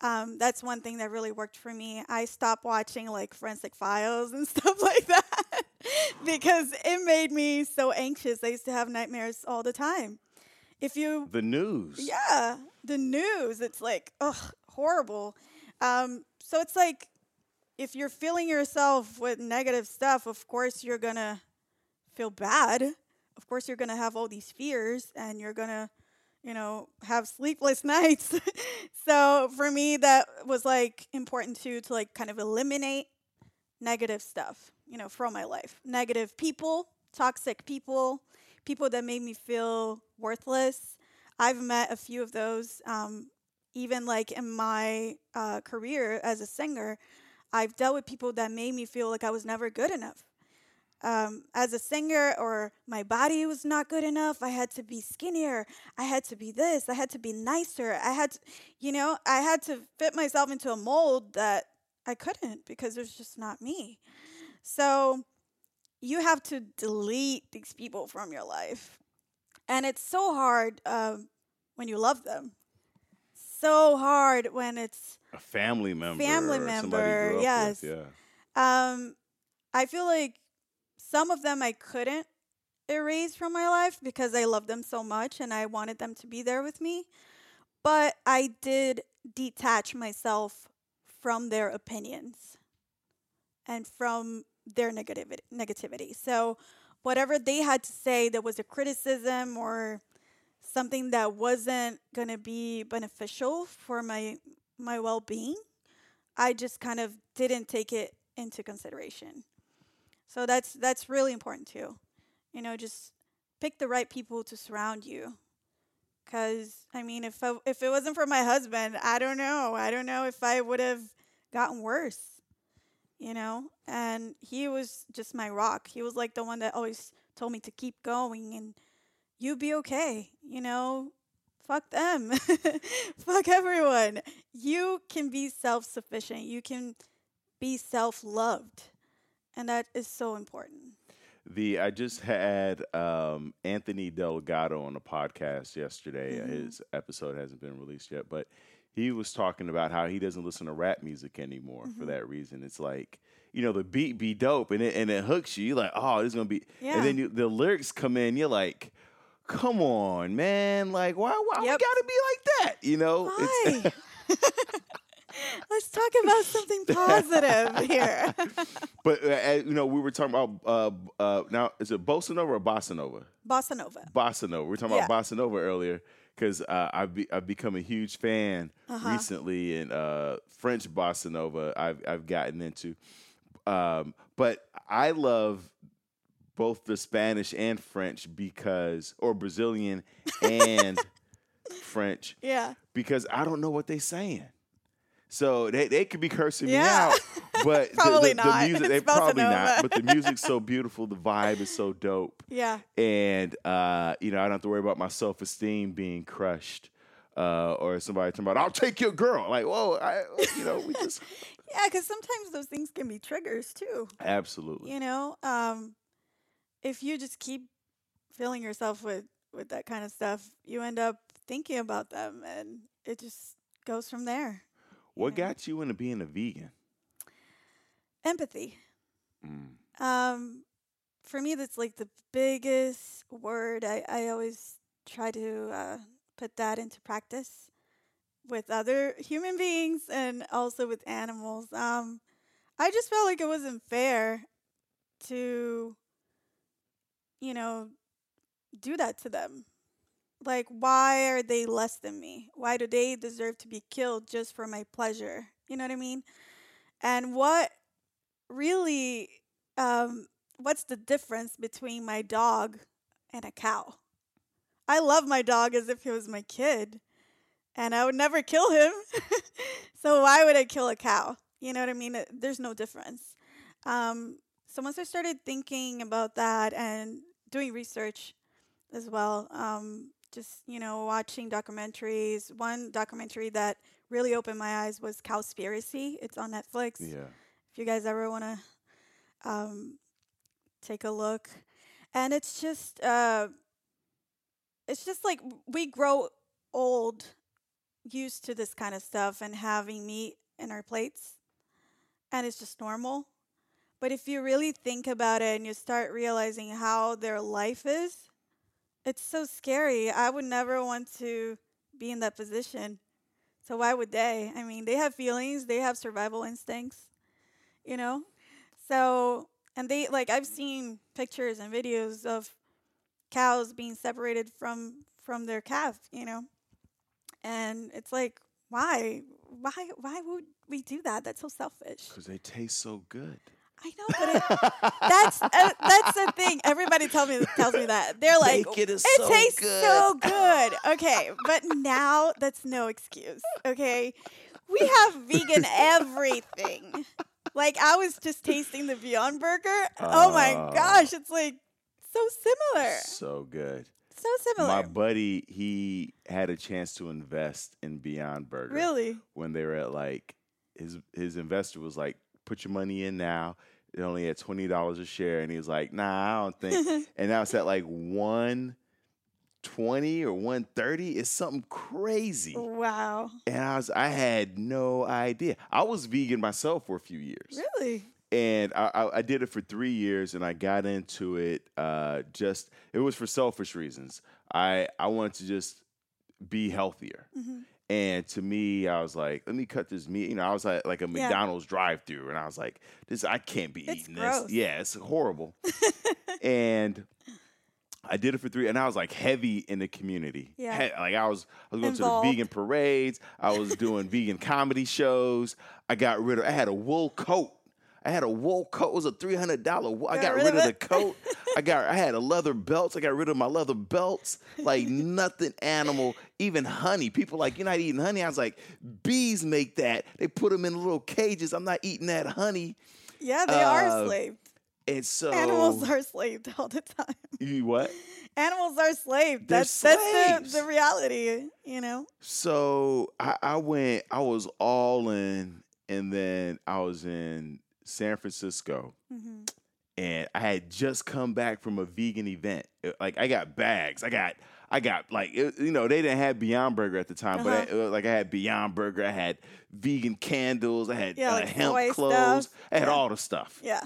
Um, that's one thing that really worked for me. I stopped watching like Forensic Files and [LAUGHS] stuff like that [LAUGHS] because it made me so anxious. I used to have nightmares all the time. If you The news. yeah, the news. It's like, ugh, horrible. Um, so it's like, if you're filling yourself with negative stuff, of course you're gonna feel bad. Of course you're gonna have all these fears, and you're gonna, you know, have sleepless [LAUGHS] nights. so for me, that was like important too to like kind of eliminate negative stuff, you know, from my life. Negative people, toxic people, people that made me feel worthless. I've met a few of those. Um, even like in my uh, career as a singer, I've dealt with people that made me feel like I was never good enough. Um, as a singer, or my body was not good enough. I had to be skinnier. I had to be this. I had to be nicer. I had, to, you know, I had to fit myself into a mold that I couldn't because it's just not me. So you have to delete these people from your life. And it's so hard um, when you love them. So hard when it's, A family member. Family or somebody you member, yes. With. Yeah. um, I feel like some of them I couldn't erase from my life because I loved them so much and I wanted them to be there with me. But I did detach myself from their opinions and from their negativity negativity. So whatever they had to say that was a criticism or something that wasn't going to be beneficial for my my well-being, I just kind of didn't take it into consideration. So that's that's really important too. You know, just pick the right people to surround you. Cuz I mean, if I, if it wasn't for my husband, I don't know. I don't know if I would have gotten worse. You know? And he was just my rock. He was like the one that always told me to keep going and you be okay, you know? Fuck them. [LAUGHS] Fuck everyone. You can be self-sufficient. You can be self-loved. And that is so important. The I just had um, Anthony Delgado on a podcast yesterday. Mhm. His episode hasn't been released yet, but he was talking about how he doesn't listen to rap music anymore for Mhm. that reason. It's like you know the beat be dope and it and it hooks you. You're like, oh, this is gonna be. Yeah. And then you, the lyrics come in. You're like, come on, man. Like why why we Yep. gotta be like that? You know? [LAUGHS] [LAUGHS] Let's talk about something [LAUGHS] positive here. but uh, uh, you know we were talking about uh, uh, now is it bossa nova or bossa nova? Bossa Nova. bossa nova. We were talking Yeah. about bossa nova earlier because uh, I've be, I've become a huge fan Uh-huh. recently, and uh, French bossa nova I've I've gotten into. Um, but I love both the Spanish and French because, or Brazilian and [LAUGHS] French Yeah. because I don't know what they're saying. So they, they could be cursing me Yeah. out, [LAUGHS] but the- Probably the, the, not. music they It's probably not. But the music's so [LAUGHS] beautiful, the vibe is so dope Yeah. and uh, you know I don't have to worry about my self esteem being crushed, uh, or somebody talking about I'll take your girl. Like, whoa, I, you know, we just [LAUGHS] Yeah, because sometimes those things can be triggers too. absolutely. You know, um, if you just keep filling yourself with with that kind of stuff, you end up thinking about them, and it just goes from there. What got you into being a vegan? Empathy. Mm. Um, for me, that's like the biggest word. I, I always try to uh, put that into practice with other human beings and also with animals. Um, I just felt like it wasn't fair to, you know, do that to them. Like, why are they less than me? Why do they deserve to be killed just for my pleasure? You know what I mean? And what really um, what's the difference between my dog and a cow? I love my dog as if he was my kid, and I would never kill him. [LAUGHS] so why would I kill a cow? You know what I mean? There's no difference. Um, so once I started thinking about that and doing research as well, um, just you know watching documentaries. One documentary that really opened my eyes was Cowspiracy. It's on Netflix Yeah, if you guys ever want to um, take a look and it's just uh, it's just like we grow old used to this kind of stuff and having meat in our plates and it's just normal but if you really think about it and you start realizing how their life is it's so scary i would never want to be in that position. So why would they? I mean they have feelings they have survival instincts you know? So and they like i've seen pictures and videos of cows being separated from from their calf you know? And it's like why? Why why would we do that? That's so selfish. Because they taste so good. I know but it, that's uh, that's the thing everybody tells me tells me that they're like Bacon is it so tastes good. so [LAUGHS] good okay but now that's no excuse okay we have vegan everything like i was just tasting the beyond burger oh my Oh. gosh it's like so similar so good. so similar My buddy, he had a chance to invest in Beyond Burger. really when they were at like his his investor was like, put your money in now. It only at twenty dollars a share, and he was like, nah, I don't think. [LAUGHS] and now it's at like one twenty or one thirty. It's something crazy. wow And I was I had no idea. I was vegan myself for a few years, really and I, I, I did it for three years, and I got into it uh, just it was for selfish reasons. I I wanted to just be healthier hmm And to me, I was like, let me cut this meat. You know, I was at like a Yeah. McDonald's drive-through, and I was like, this I can't be It's eating gross. this. Yeah, it's horrible. [LAUGHS] and I did it for three, and I was like heavy in the community. Yeah. He- like I was, I was going Involved. to the vegan parades. I was doing vegan comedy shows. I got rid of. I had a wool coat. I had a wool coat. It was a three hundred dollar. I got rid, of, the coat. I got. I had a [LAUGHS] leather belts. I got rid of my leather belts. Like nothing animal. Even honey. People like you're not eating honey. I was like, bees make that. They put them in little cages. I'm not eating that honey. Yeah, they are Uh, enslaved. And so Animals are enslaved all the time. You what? Animals are enslaved. That's that's the, the reality, you know. So I, I went, I was all in, and then I was in San Francisco, hmm and I had just come back from a vegan event. Like I got bags, I got, I got like, it- you know, they didn't have Beyond Burger at the time, but I, uh, like I had Beyond Burger, I had vegan candles, I had Yeah, uh, like hemp clothes, stuff. I had Yeah. all the stuff. Yeah.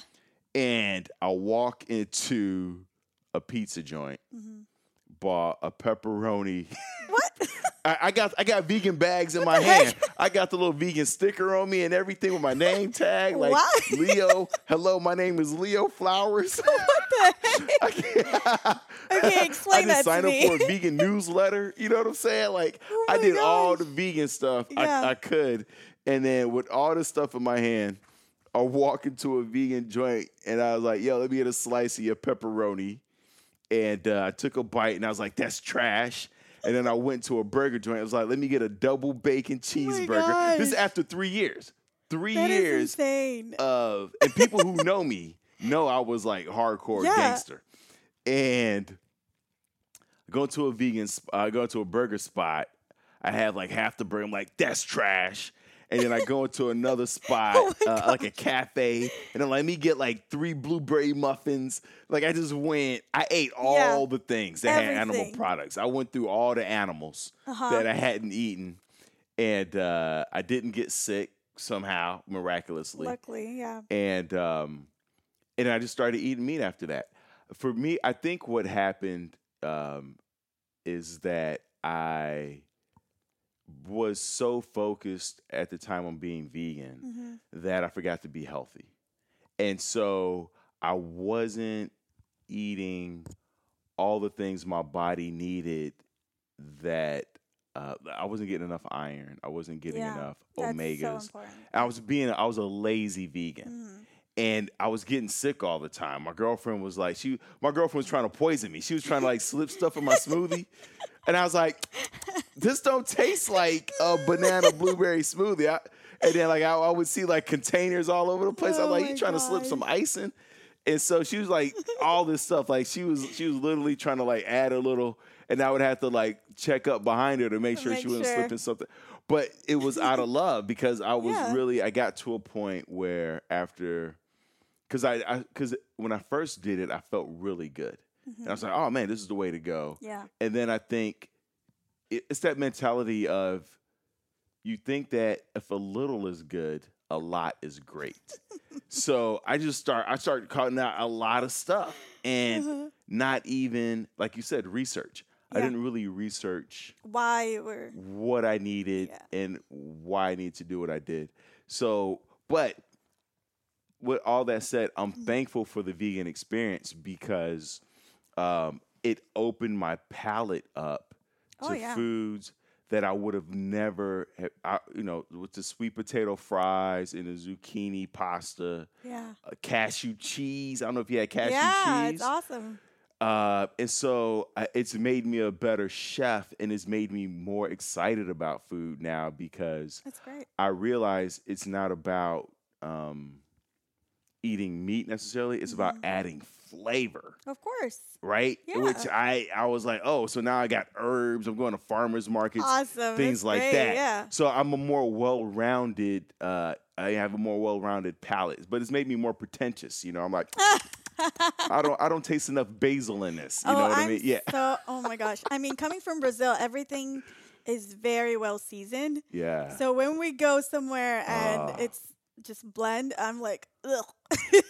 And I walk into a pizza joint, hmm bought a pepperoni. What? [LAUGHS] I, I got I got vegan bags in my hand. I got the little vegan sticker on me and everything with my name tag, like Why? Leo. Hello, my name is Leo Flowers. [LAUGHS] what the heck? I can't- Okay, [LAUGHS] explain I that just to signed me. up for a vegan newsletter. You know what I'm saying? Like [LAUGHS] Oh I did all the vegan stuff Yeah. I, I could, and then with all this stuff in my hand, I walk into a vegan joint and I was like, "Yo, let me get a slice of your pepperoni." And uh, I took a bite and I was like, "That's trash." And then I went to a burger joint. I was like, "Let me get a double bacon oh cheeseburger." This is Oh after three years. Three That years insane. of and people who know me know I was like hardcore Yeah. gangster. And I go to a vegan, I go to a burger spot. I have like half the burger. I'm like, that's trash. And then I go into another [LAUGHS] spot, Oh uh, like a cafe, and then let me get like three blueberry muffins. Like I just went, I ate all Yeah. the things that had animal products. I went through all the animals Uh-huh. that I hadn't eaten, and uh, I didn't get sick somehow, miraculously Luckily, yeah. and um, and I just started eating meat after that. For me, I think what happened um, is that I was so focused at the time on being vegan hmm that I forgot to be healthy, and so I wasn't eating all the things my body needed. That uh, I wasn't getting enough iron. I wasn't getting Yeah, enough omegas. so. I was being I was a lazy vegan Mhm. and I was getting sick all the time. My girlfriend was like, she my girlfriend was trying to poison me. She was trying to like slip stuff in my smoothie. [LAUGHS] And I was like, this don't taste like a banana blueberry smoothie. I, and then like I, I would see like containers all over the place. Oh like, you trying to slip some ice in? And so she was like all this stuff. Like she was she was literally trying to like add a little and I would have to like check up behind her to make sure make she wasn't sure. slipping something. But it was out of love because I was Yeah. really I got to a point where after because I because when I first did it, I felt really good, and I was like, oh man, this is the way to go. Mm-hmm. Yeah. And then I think it's that mentality of you think that if a little is good, a lot is great. [LAUGHS] so I just start I started cutting out a lot of stuff and Mhm. not even like you said research. I didn't really research Why were what I needed Yeah. and why I need to do what I did. So, but with all that said, I'm Mm-hmm. thankful for the vegan experience because um, it opened my palate up to Oh, yeah. foods that I would have never, I, you know, with the sweet potato fries and the zucchini pasta, yeah. uh, cashew cheese. I don't know if you had cashew yeah, cheese. it's awesome. Uh, and so uh, it's made me a better chef and it's made me more excited about food now because That's great. I realize it's not about um, eating meat necessarily, it's about Mhm. adding flavor, Of course. right? Which I, I was like, oh, so now I got herbs, I'm going to farmers markets, awesome. things That's like great, that. Yeah. So I'm a more well-rounded. Uh, I have a more well-rounded palate, but it's made me more pretentious. You know, I'm like, [LAUGHS] I don't, I don't taste enough basil in this. You oh, know what I'm I mean? Yeah, So, oh my gosh. I mean, coming from Brazil, everything is very well seasoned. yeah. So when we go somewhere and Ah. it's just blend, I'm like, ugh.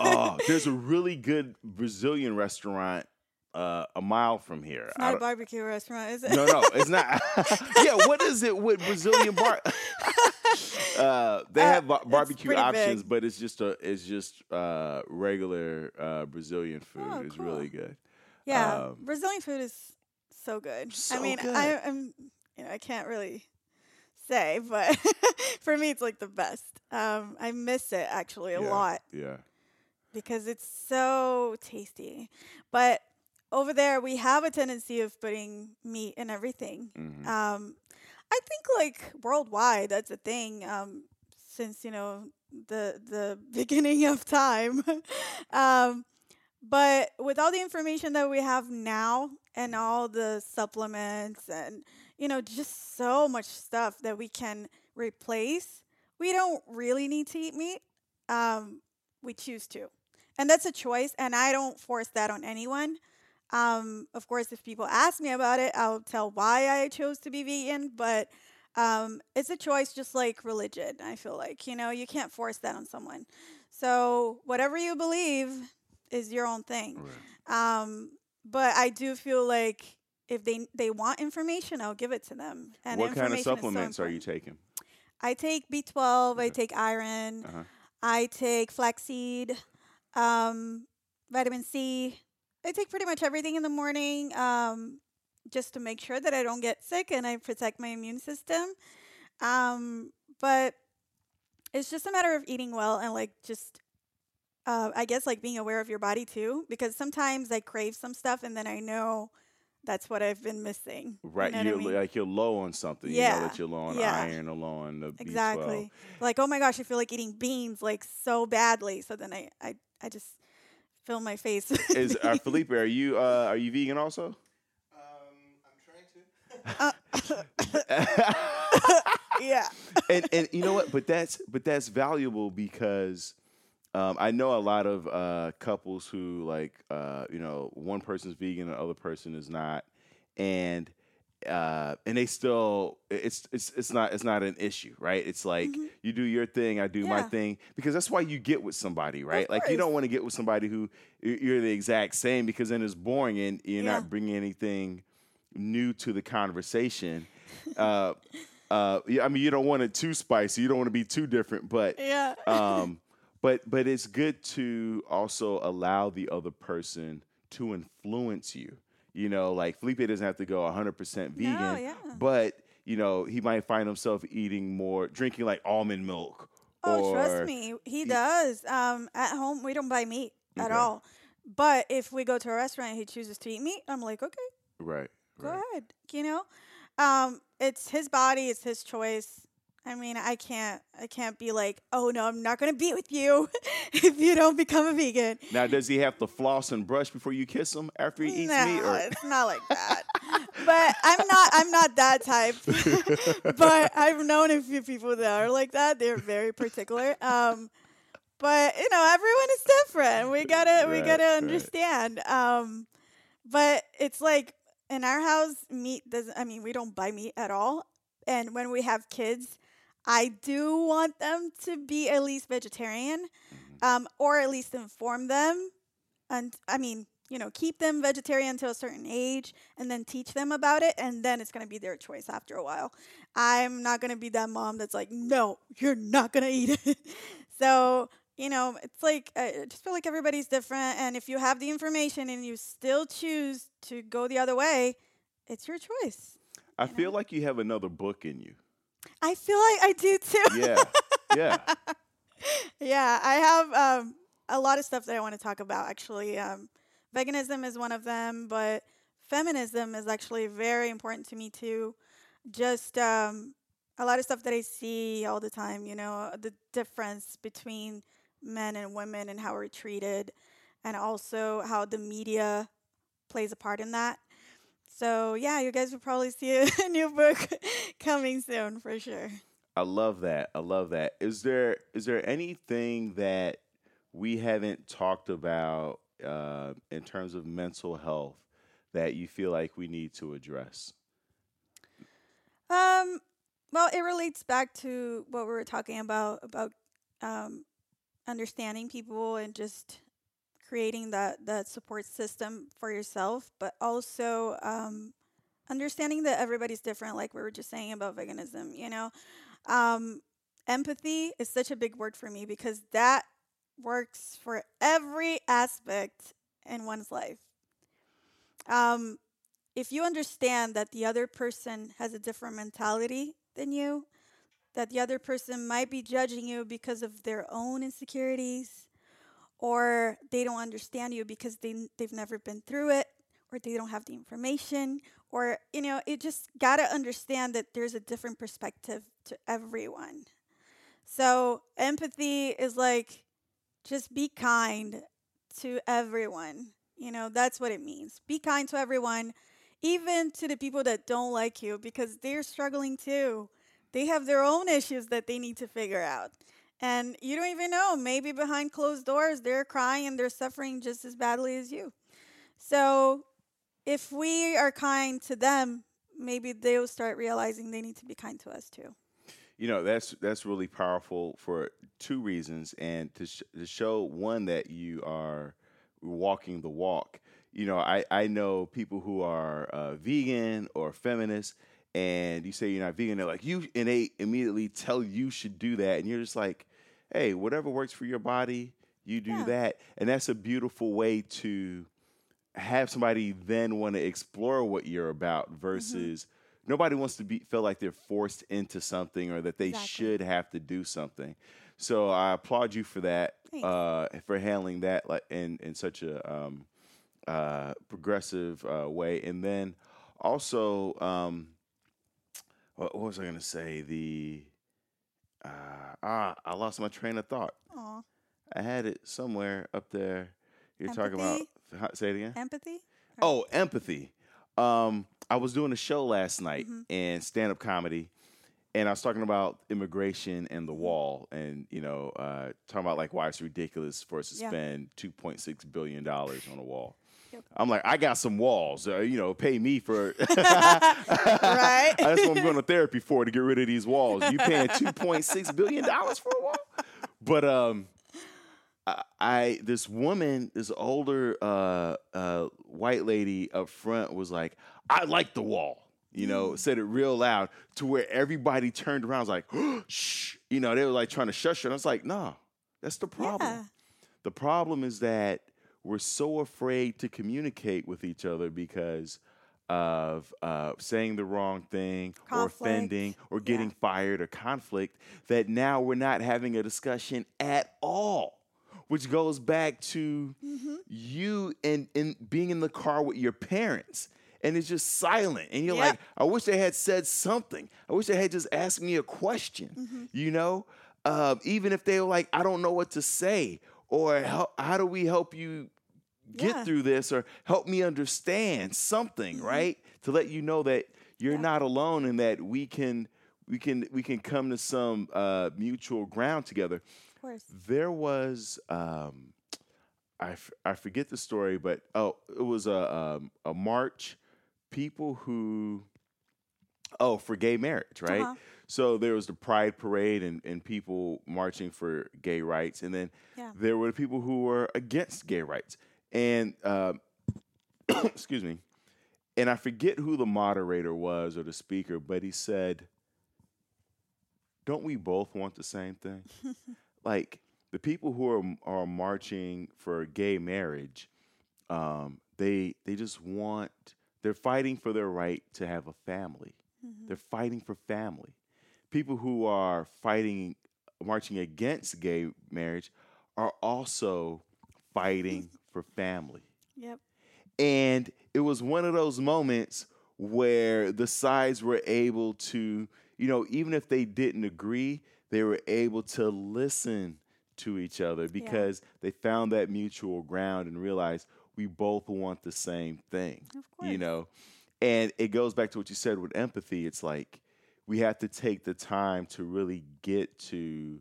oh, there's a [LAUGHS] really good Brazilian restaurant uh, a mile from here. It's not a barbecue restaurant, is it? no, no, it's not. [LAUGHS] [LAUGHS] yeah, what is it with Brazilian bar? uh, they Uh, have bar- barbecue options, big. but it's just a it's just uh, regular uh, Brazilian food. Oh, it's cool. really good. Yeah, Um, Brazilian food is so good. I mean, good. I, I'm, you know, I can't really say, but [LAUGHS] for me, it's like the best. Um, I miss it actually a Yeah, lot Yeah. because it's so tasty. But over there, we have a tendency of putting meat in everything. Mhm. Um, I think like worldwide, that's a thing. Um, since you know the the [LAUGHS] beginning of time. [LAUGHS] um, but with all the information that we have now and all the supplements and you know just so much stuff that we can replace, we don't really need to eat meat. Um, we choose to, and that's a choice. And I don't force that on anyone. Um, of course, if people ask me about it, I'll tell why I chose to be vegan. But um, it's a choice, just like religion. I feel like you know you can't force that on someone. So whatever you believe is your own thing. Right. Um, but I do feel like if they they want information, I'll give it to them. And what kind of is so supplements are you taking? I take B12. I take iron. Uh-huh. I take flaxseed, um, vitamin C. I take pretty much everything in the morning um, just to make sure that I don't get sick and I protect my immune system. Um, but it's just a matter of eating well and like just, uh, I guess, like being aware of your body too. Because sometimes I crave some stuff and then I know that's what I've been missing. You Right, know you're mean? like you're low on something. You know Yeah, that you're low on yeah. iron or low on the B12. Exactly. Like, oh my gosh, I feel like eating beans like so badly. So then I, I, I just fill my face. Is uh, beans. Felipe? Are you uh, are you vegan also? Um, I'm trying to. [LAUGHS] [LAUGHS] yeah. [LAUGHS] and and you know what? But that's but that's valuable because um, I know a lot of uh, couples who like uh, you know one person's vegan and the other person is not, and uh, and they still it's it's it's not it's not an issue, right? It's like you do your thing, I do my Mm-hmm. Thing because that's why you get with somebody, right? Like you don't want to get with somebody who you're the exact same because then it's boring and you're Yeah. not bringing anything new to the conversation. [LAUGHS] uh, uh, I mean, you don't want it too spicy. You don't want to be too different, but Yeah. [LAUGHS] um, but but it's good to also allow the other person to influence you. You know, like Felipe doesn't have to go 100% vegan, yeah. but you know, he might find himself eating more, drinking like almond milk. oh, trust me, he does. Um, at home we don't buy meat at all. But if we go to a restaurant and he chooses to eat meat, I'm like, okay, Right. go right. ahead. You know, um, it's his body, it's his choice. I mean, I can't, I can't be like, oh no, I'm not gonna be with you [LAUGHS] if you don't become a vegan. Now, does he have to floss and brush before you kiss him after he eats no, meat? Or it's not like that. but I'm not, I'm not that type. [LAUGHS] but I've known a few people that are like that. They're very particular. Um, but you know, everyone is different. We gotta, we gotta right. understand. Um, but it's like in our house, meat doesn't. I mean, we don't buy meat at all. And when we have kids, I do want them to be at least vegetarian, Mm-hmm. um, or at least inform them. And I mean, you know, keep them vegetarian until a certain age, and then teach them about it, and then it's gonna be their choice after a while. I'm not gonna be that mom that's like, no, you're not gonna eat it. [LAUGHS] so you know, it's like I just feel like everybody's different, and if you have the information and you still choose to go the other way, it's your choice. I feel like you have another book in you. I feel like I do too. Yeah. yeah. [LAUGHS] yeah, I have um, a lot of stuff that I want to talk about. Actually, um, veganism is one of them, but feminism is actually very important to me too. Just um, a lot of stuff that I see all the time. You know, the difference between men and women and how we're treated, and also how the media plays a part in that. So yeah, you guys will probably see a [LAUGHS] new book [LAUGHS] coming soon for sure. I love that. I love that. Is there is there anything that we haven't talked about uh, in terms of mental health that you feel like we need to address? Um, well, it relates back to what we were talking about about um, understanding people and just creating that that support system for yourself, but also um, understanding that everybody's different. Like we were just saying about veganism, you know, um, empathy is such a big word for me because that works for every aspect in one's life. Um, if you understand that the other person has a different mentality than you, that the other person might be judging you because of their own insecurities, or they don't understand you because they, they've never been through it, or they don't have the information, or, you know, it just got to understand that there's a different perspective to everyone. So, empathy is like just be kind to everyone. You know, that's what it means. Be kind to everyone, even to the people that don't like you, because they're struggling too. They have their own issues that they need to figure out. And you don't even know. Maybe behind closed doors, they're crying and they're suffering just as badly as you. So, if we are kind to them, maybe they'll start realizing they need to be kind to us too. You know, that's that's really powerful for two reasons, and to sh- to show one that you are walking the walk. You know, I I know people who are uh, vegan or feminist, and you say you're not vegan, they're like you, and they immediately tell you should do that, and you're just like, hey, whatever works for your body, you do Yeah. that, and that's a beautiful way to have somebody then want to explore what you're about versus nobody wants to be feel like they're forced into something or that they Exactly. should have to do something. So I applaud you for that, uh, for handling that like in in such a um, uh, progressive uh, way. And then also, um, what, what was I going to say? The uh, ah, I lost my train of thought. Aw. I had it somewhere up there. You're talking about. Empathy? Say it again. Empathy? Oh, empathy. Um, I was doing a show last night Mm-hmm. in stand up comedy, and I was talking about immigration and the Mm-hmm. wall, and you know, uh, talking about like why it's ridiculous for us to Yeah. spend two point six billion dollars on a wall. I'm like, I got some walls. Uh, you know, pay me for. [LAUGHS] [LAUGHS] Right? That's what I'm going to therapy for to get rid of these walls. You paying [LAUGHS] two point six billion dollars for a wall? But um, I, I this woman, this older uh, uh, white lady up front was like, I like the wall. You know, Mm. said it real loud to where everybody turned around, was like, [GASPS] shh. You know, they were like trying to shush her. And I was like, nah, that's the problem. Yeah. The problem is that we're so afraid to communicate with each other because of uh, saying the wrong thing or offending or getting Yeah. fired or conflict that now we're not having a discussion at all, which goes back to Mm-hmm. you and, and being in the car with your parents. And it's just silent. And you're Yeah. like, I wish they had said something. I wish they had just asked me a question, Mm-hmm. you know? Um, even if they were like, I don't know what to say, or how, how do we help you get Yeah. through this, or help me understand something, right? To let you know that you're Mm-hmm. Yeah. not alone and that we can we can we can come to some uh, mutual ground together. Of course. There was um, I, f- I forget the story, but oh, it was a um, a march. People who oh for gay marriage, right? Uh-huh. So there was the Pride Parade and, and people marching for gay rights, and then Yeah. there were the people who were against gay rights. And um, [COUGHS] excuse me, and I forget who the moderator was or the speaker, but he said, "Don't we both want the same thing?" [LAUGHS] like the people who are are marching for gay marriage, um, they they just want they're fighting for their right to have a family. They're fighting for family. People who are fighting marching against gay marriage are also fighting [LAUGHS] for family. Yep. And it was one of those moments where the sides were able to, you know, even if they didn't agree, they were able to listen to each other because they found that mutual ground and realized we both want the same thing. Of You know, and it goes back to what you said with empathy. It's like we have to take the time to really get to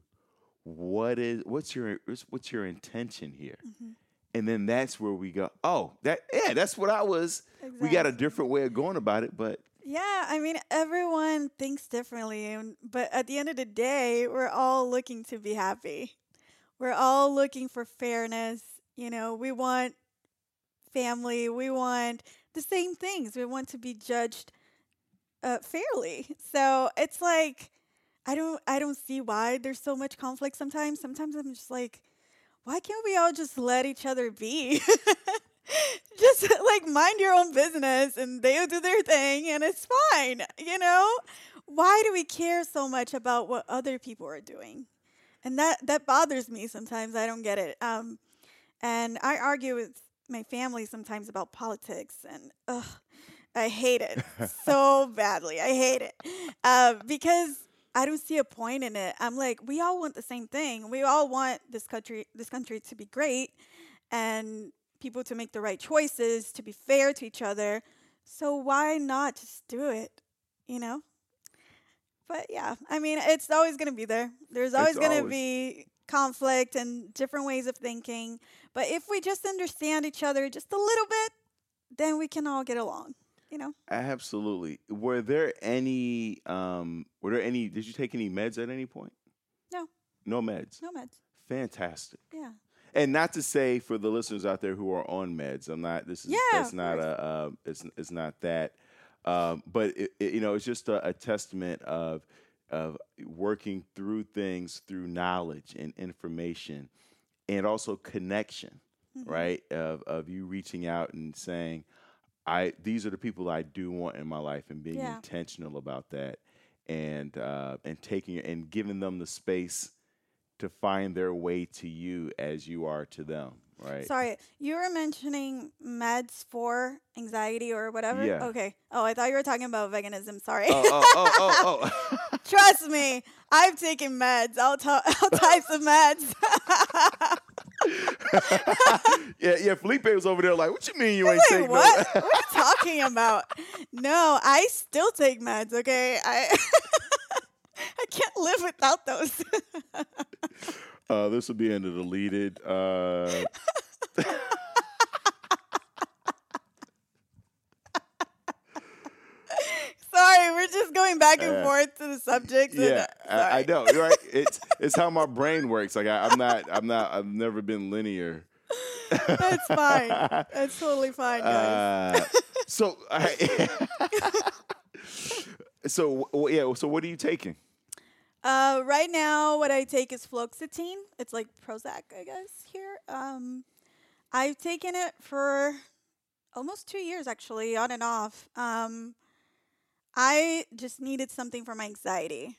what is what's your what's your intention here Mm-hmm. And then that's where we go oh that yeah that's what i was we got a different way of going about it but Yeah, I mean, everyone thinks differently, and, but at the end of the day, we're all looking to be happy. We're all looking for fairness You know, we want family, we want the same things. We want to be judged uh, fairly. So it's like I don't I don't see why there's so much conflict sometimes. Sometimes I'm just like, why can't we all just let each other be? [LAUGHS] just [LAUGHS] like mind your own business and they'll do their thing and it's fine, you know? Why do we care so much about what other people are doing? And that that bothers me sometimes. I don't get it. Um and I argue with my family sometimes about politics and ugh, I hate it [LAUGHS] so badly. I hate it. Uh, because I don't see a point in it. I'm like, we all want the same thing. We all want this country this country to be great and people to make the right choices, to be fair to each other. So why not just do it? You know? But yeah, I mean, it's always going to be there. There's always going to be conflict and different ways of thinking. But if we just understand each other just a little bit, then we can all get along. You know. Absolutely. Were there any? Um, were there any? Did you take any meds at any point? No. No meds. No meds. Fantastic. Yeah and not to say for the listeners out there who are on meds, I'm not. This is yeah, that's not a. Uh, it's it's not that. Um, but it, it, you know, it's just a, a, testament of of working through things through knowledge and information, and also connection, mm-hmm. right? Of of you reaching out and saying, "I these are the people I do want in my life," and being yeah. intentional about that, and uh, and taking and giving them the space to find their way to you as you are to them, right? Sorry, you were mentioning meds for anxiety or whatever. Yeah. Okay. Oh, I thought you were talking about veganism. Sorry. Oh, oh, oh, oh, oh. [LAUGHS] [LAUGHS] Trust me, I've taken meds. All, t- all types of meds. [LAUGHS] [LAUGHS] yeah, yeah. Felipe was over there like, "What you mean you ain't like, taking what? No? [LAUGHS] what are you talking about? No, I still take meds. Okay, I [LAUGHS] I can't live without those. uh, this will be in the deleted. Uh... Sorry, we're just going back and uh, forth to the subjects. Yeah, uh, I, I, know, right? It's it's how my brain works. Like I, I'm not, I'm not, I've never been linear. That's fine. [LAUGHS] That's totally fine, guys. Uh, so, I, [LAUGHS] so yeah. So, what are you taking? Uh, right now, what I take is fluoxetine. It's like Prozac, I guess, here. Um, I've taken it for almost two years, actually, on and off. Um, I just needed something for my anxiety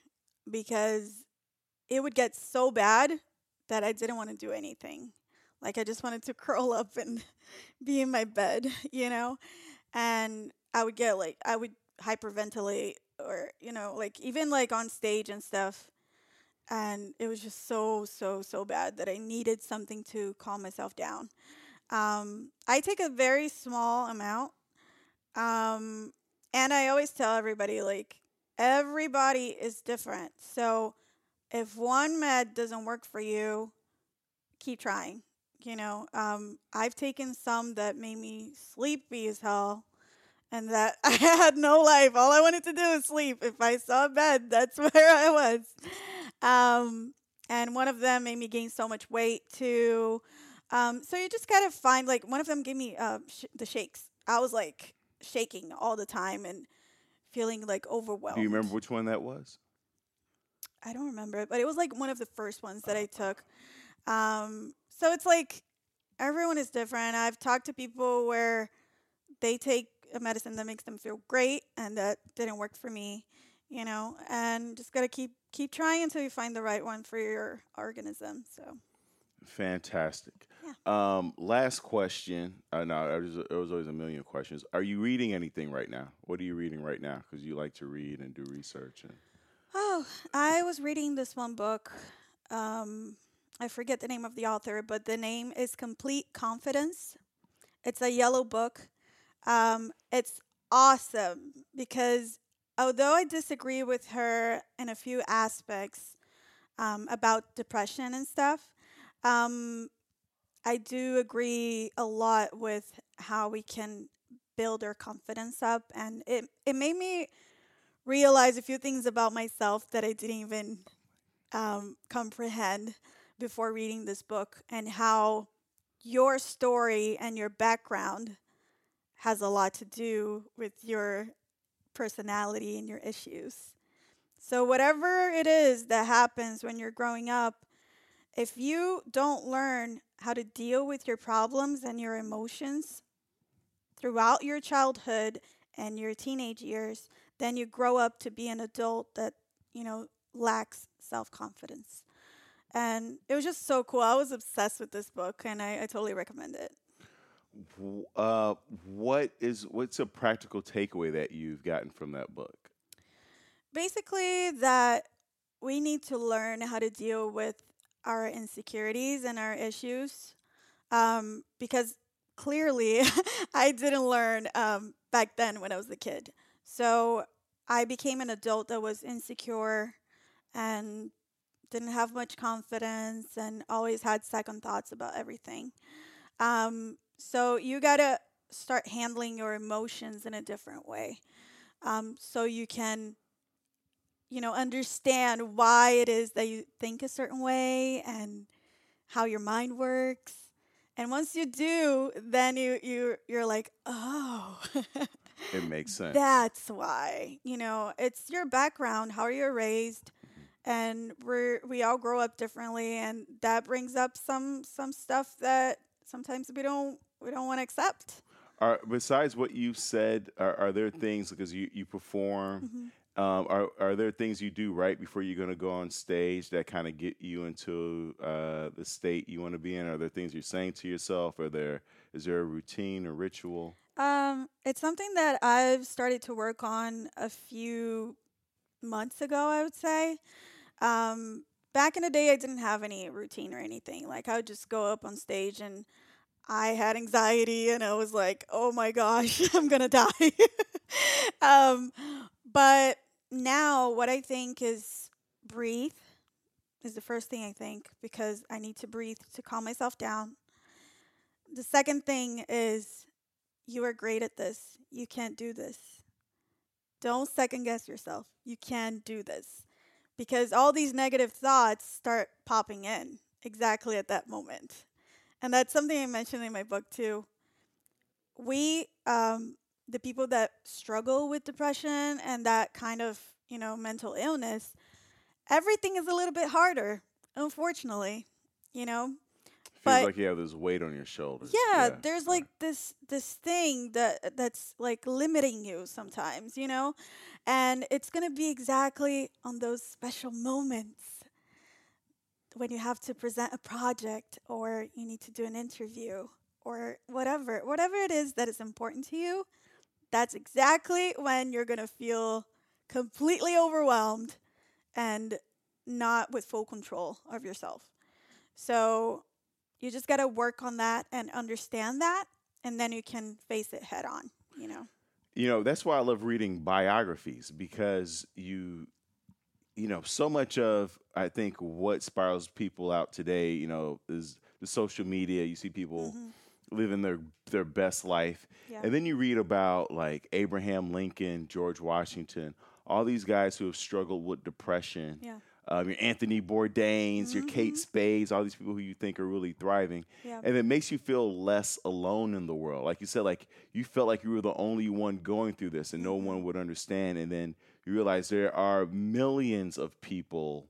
because it would get so bad that I didn't want to do anything. Like, I just wanted to [LAUGHS] curl up and be in my bed, [LAUGHS] you know? And I would get like, I would hyperventilate or you know like even like on stage and stuff and it was just so so so bad that i needed something to calm myself down um, i take a very small amount um, and i always tell everybody like everybody is different so if one med doesn't work for you keep trying you know um, i've taken some that made me sleepy as hell and that [LAUGHS] I had no life. All I wanted to do was sleep. If I saw a bed, that's [LAUGHS] where I was. Um, and one of them made me gain so much weight too. Um, so you just gotta find like one of them gave me uh, sh- the shakes. I was like shaking all the time and feeling like overwhelmed. Do you remember which one that was? I don't remember, but it was like one of the first ones that I took. Um, so it's like everyone is different. I've talked to people where they take a medicine that makes them feel great, and that didn't work for me, you know. And just gotta keep keep trying until you find the right one for your organism. So. Fantastic. Yeah. Um, last question. Uh, no, was, there was always a million questions. Are you reading anything right now? What are you reading right now? Because you like to read and do research. And oh, I was reading this one book. Um, I forget the name of the author, but the name is Complete Confidence. It's a yellow book, um, it's awesome because although I disagree with her in a few aspects um, about depression and stuff, um, I do agree a lot with how we can build our confidence up. And it, it made me realize a few things about myself that I didn't even um, comprehend before reading this book and how your story and your background has a lot to do with your personality and your issues. So, whatever it is that happens when you're growing up, if you don't learn how to deal with your problems and your emotions throughout your childhood and your teenage years, then you grow up to be an adult that, you know, lacks self confidence. And it was just so cool. I was obsessed with this book and I, I totally recommend it. Uh, what is what's a practical takeaway that you've gotten from that book? Basically, that we need to learn how to deal with our insecurities and our issues um, because clearly [LAUGHS] I didn't learn um, back then when I was a kid. So I became an adult that was insecure and didn't have much confidence and always had second thoughts about everything. Um, so you got to start handling your emotions in a different way um, so you can you know understand why it is that you think a certain way and how your mind works and once you do then you you you're like oh It [LAUGHS] makes sense. that's why you know it's your background how you're raised and we're we all grow up differently and that brings up some some stuff that sometimes we don't we don't want to accept Are besides what you said, are, are there things because you you perform? Mm-hmm. Um, are are there things you do right before you're going to go on stage that kind of get you into uh, the state you want to be in? Are there things you're saying to yourself? Are there is there a routine or ritual? Um, it's something that I've started to work on a few months ago, I would say. Um, back in the day, I didn't have any routine or anything. Like, I would just go up on stage and I had anxiety and I was like, oh my gosh, [LAUGHS] I'm to die. [LAUGHS] um, but now, what I think is breathe is the first thing I think because I need to breathe to calm myself down. The second thing is you are great at this. You can't do this. Don't second guess yourself. You can do this. Because all these negative thoughts start popping in exactly at that moment. And that's something I mentioned in my book too. We, um, the people that struggle with depression and that kind of, you know, mental illness, everything is a little bit harder, unfortunately, you know? Feels But- like you have this weight on your shoulders. yeah, there's like this this thing that that's like limiting you sometimes you know and it's going to be exactly on those special moments when you have to present a project or you need to do an interview or whatever whatever it is that is important to you that's exactly when you're going to feel completely overwhelmed and not with full control of yourself. So you just got to work on that and understand that and then you can face it head on you know? You know that's why i love reading biographies because you you know so much of i think what spirals people out today you know is the social media. You see people mm-hmm. Living their their best life Mm-hmm. Yeah. and then you read about like abraham lincoln george washington all these guys who have struggled with depression yeah um, your Anthony Bourdains, your Kate Mhm. Spades, all these people who you think are really thriving, yeah and it makes you feel less alone in the world. Like you said, like you felt like you were the only one going through this, and no Mm-hmm. one would understand. And then you realize there are millions of people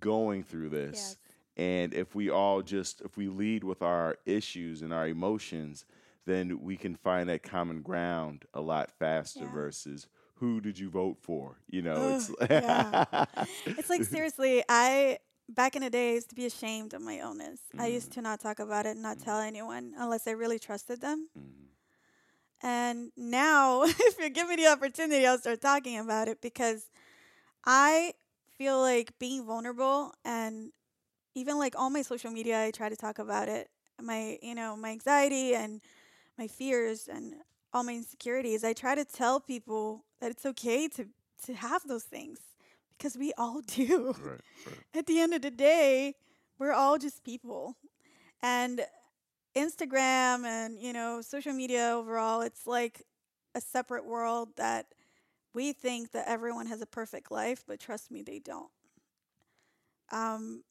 going through this, Yes. And if we all just if we lead with our issues and our emotions, then we can find that common ground a lot faster. Yeah. Versus who did you vote for? You know, it's Ugh, yeah. [LAUGHS] it's like seriously i back in the day I used to be ashamed of my illness i used to not talk about it not tell anyone unless i really trusted them Mhm. And now, [LAUGHS] if you give me the opportunity, I'll start talking about it because I feel like being vulnerable and even like all my social media, I try to talk about it. My, you know, my anxiety and my fears and all my insecurities. I try to tell people that it's okay to to have those things because we all [LAUGHS] do right, right. at the end of the day, we're all just people. And Instagram and, you know, social media overall, it's like a separate world that we think that everyone has a perfect life, but trust me, they don't. Um,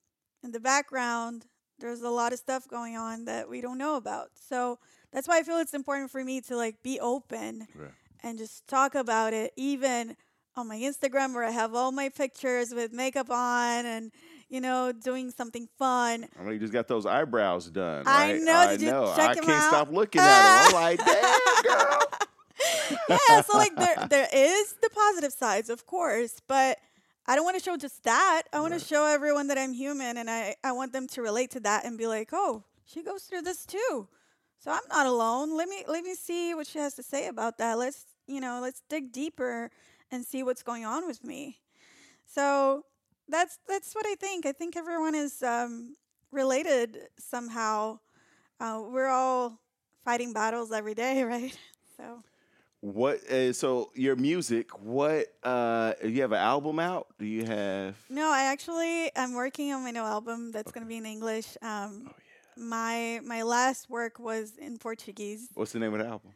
in the background, there's a lot of stuff going on that we don't know about. So that's why I feel it's important for me to like be open Right. and just talk about it, even on my Instagram where I have all my pictures with makeup on and you know doing something fun. I mean, you just got those eyebrows done. I right? know. I Did know. check I can't out? stop looking at them. I'm [LAUGHS] like, damn, girl. yeah, so like there there is the positive sides, of course, but I don't want to show just that. I want Right. to show everyone that I'm human and I, I want them to relate to that and be like, "Oh, she goes through this too." So I'm not alone. Let me let me see what she has to say about that. Let's, you know, let's dig deeper and see what's going on with me. So that's that's what I think. I think everyone is um, related somehow. Uh, we're all fighting battles every day, [LAUGHS] right? So What? Uh, so your music? What? Uh, you have an album out? Do you have? No, I actually I'm working on my new album that's gonna be in English. Um, Oh, My my last work was in Portuguese. What's the name of the album?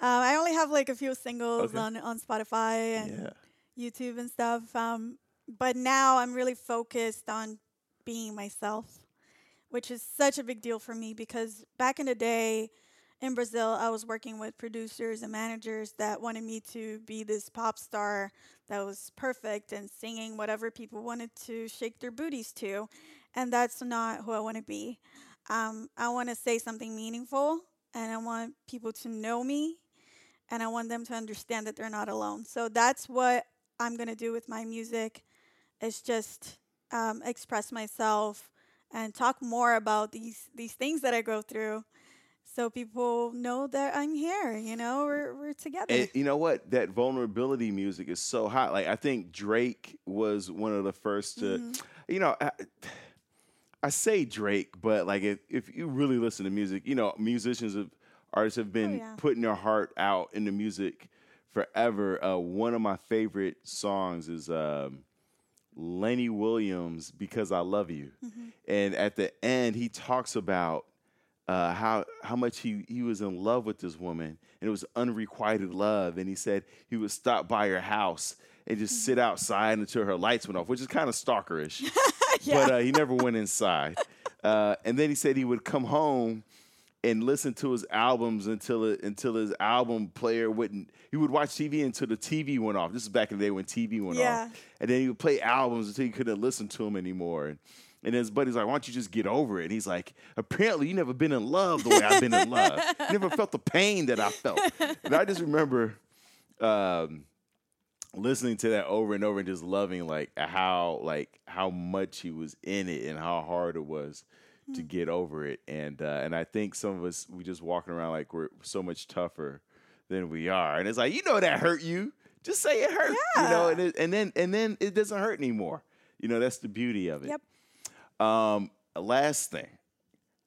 Um, I only have like a few singles Okay. on on Spotify and Yeah. YouTube and stuff. Um, but now I'm really focused on being myself, which is such a big deal for me because back in the day in Brazil, I was working with producers and managers that wanted me to be this pop star that was perfect and singing whatever people wanted to shake their booties to. And that's not who I want to be. Um, I want to say something meaningful and I want people to know me and I want them to understand that they're not alone. So that's what I'm gonna do with my music. Is just um, express myself and talk more about these these things that I go through, so people know that I'm here. You know, we're we're together. And you know what? That vulnerability music is so hot. Like I think Drake was one of the first to. Mhm. You know, I, [SIGHS] I say Drake, but like if if you really listen to music, you know, musicians have artists have been yeah. putting their heart out in the music forever. Uh, one of my favorite songs is um, Lenny Williams because I love you, and at the end he talks about uh, how how much he he was in love with this woman, and it was unrequited love. And he said he would stop by her house and just sit outside until her lights went off, which is kind of stalkerish. [LAUGHS] Yeah. But uh, he never went inside. Uh, and then he said he would come home and listen to his albums until it, until his album player wouldn't. He would watch TV until the TV went off. This is back in the day when TV went Yeah. off. And then he would play albums until he couldn't listen to them anymore. And, and his buddy's like, "Why don't you just get over it?" And he's like, "Apparently, you never been in love the way I've been in love. You never felt the pain that I felt." And I just remember um, listening to that over and over and just loving like how like how much he was in it and how hard it was to get over it. And uh, and I think some of us we just walking around like we're so much tougher than we are. And it's like you know that hurt you. Just say it hurt. You know, and, it, and then and then it doesn't hurt anymore. You know, that's the beauty of it. Yep. Um, last thing,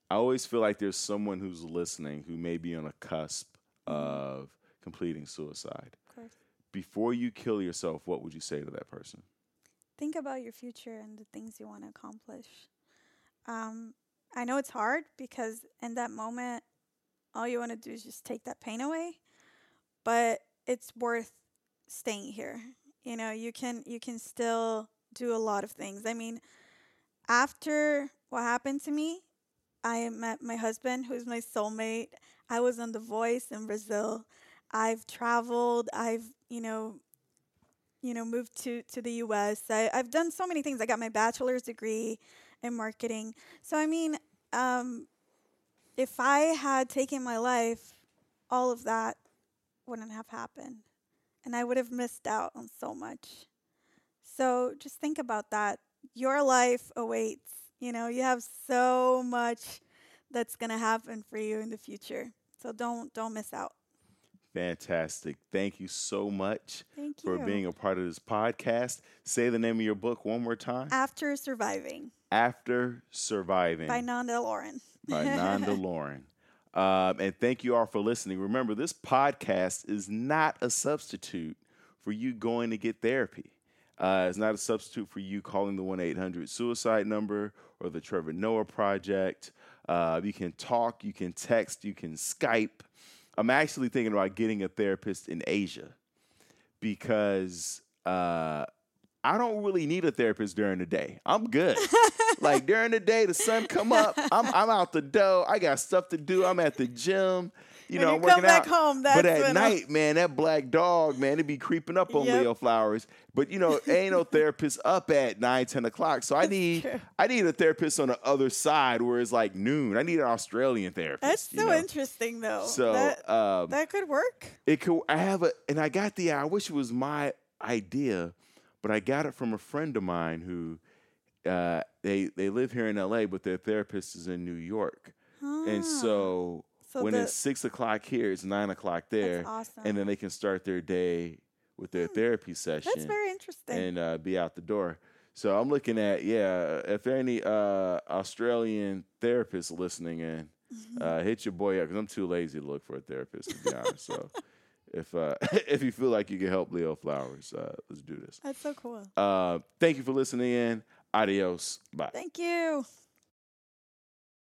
I always feel like there's someone who's listening who may be on a cusp of completing suicide. Of course. Before you kill yourself, what would you say to that person? Think about your future and the things you want to accomplish. Um, I know it's hard because in that moment, all you want to do is just take that pain away, but it's worth staying here. You know, you can you can still do a lot of things. I mean, after what happened to me, I met my husband, who's my soulmate. I was on The Voice in Brazil. I've traveled. I've you know, you know, moved to to the U.S. I, I've done so many things. I got my bachelor's degree in marketing. So I mean, um, if I had taken my life, all of that wouldn't have happened, and I would have missed out on so much. So just think about that. Your life awaits. You know, you have so much that's gonna happen for you in the future. So don't don't miss out. Fantastic. Thank you so much Thank for being a part of this podcast. Say the name of your book one more time. After surviving After Surviving by Nanda Lauren. by [LAUGHS] Nanda Lauren. Um, and thank you all for listening. Remember, this podcast is not a substitute for you going to get therapy. Uh, it's not a substitute for you calling the 1 800 suicide number or the Trevor Noah Project. Uh, you can talk, you can text, you can Skype. I'm actually thinking about getting a therapist in Asia because uh, I don't really need a therapist during the day. I'm good. [LAUGHS] like during the day, the sun come up, I'm I'm out the door. I got stuff to do. I'm at the gym. You When know, you working back out. home, but at when I'm- night, man, that black dog, man, it be creeping up on Yep. Leo flowers. But you know, ain't no therapist up at nine, ten o'clock. So I need. I need a therapist on the other side where it's like noon. I need an Australian therapist. That's so know? interesting, though. So that, um, that could work. it could I have a and I got the I wish it was my idea, but I got it from a friend of mine who uh, they they live here in LA, but their therapist is in New York. And so, Ah. So when the- it's six o'clock here, it's nine o'clock there. awesome. And then they can start their day with their therapy session That's very interesting. and uh, be out the door. So I'm looking at yeah, if there are any uh, Australian therapists listening in, Mm-hmm. uh, hit your boy up because I'm too lazy to look for a therapist to be honest. So if uh, [LAUGHS] if you feel like you can help Leo Flowers, uh, let's do this. That's so cool. Uh, thank you for listening in. Adios. Bye. Thank you.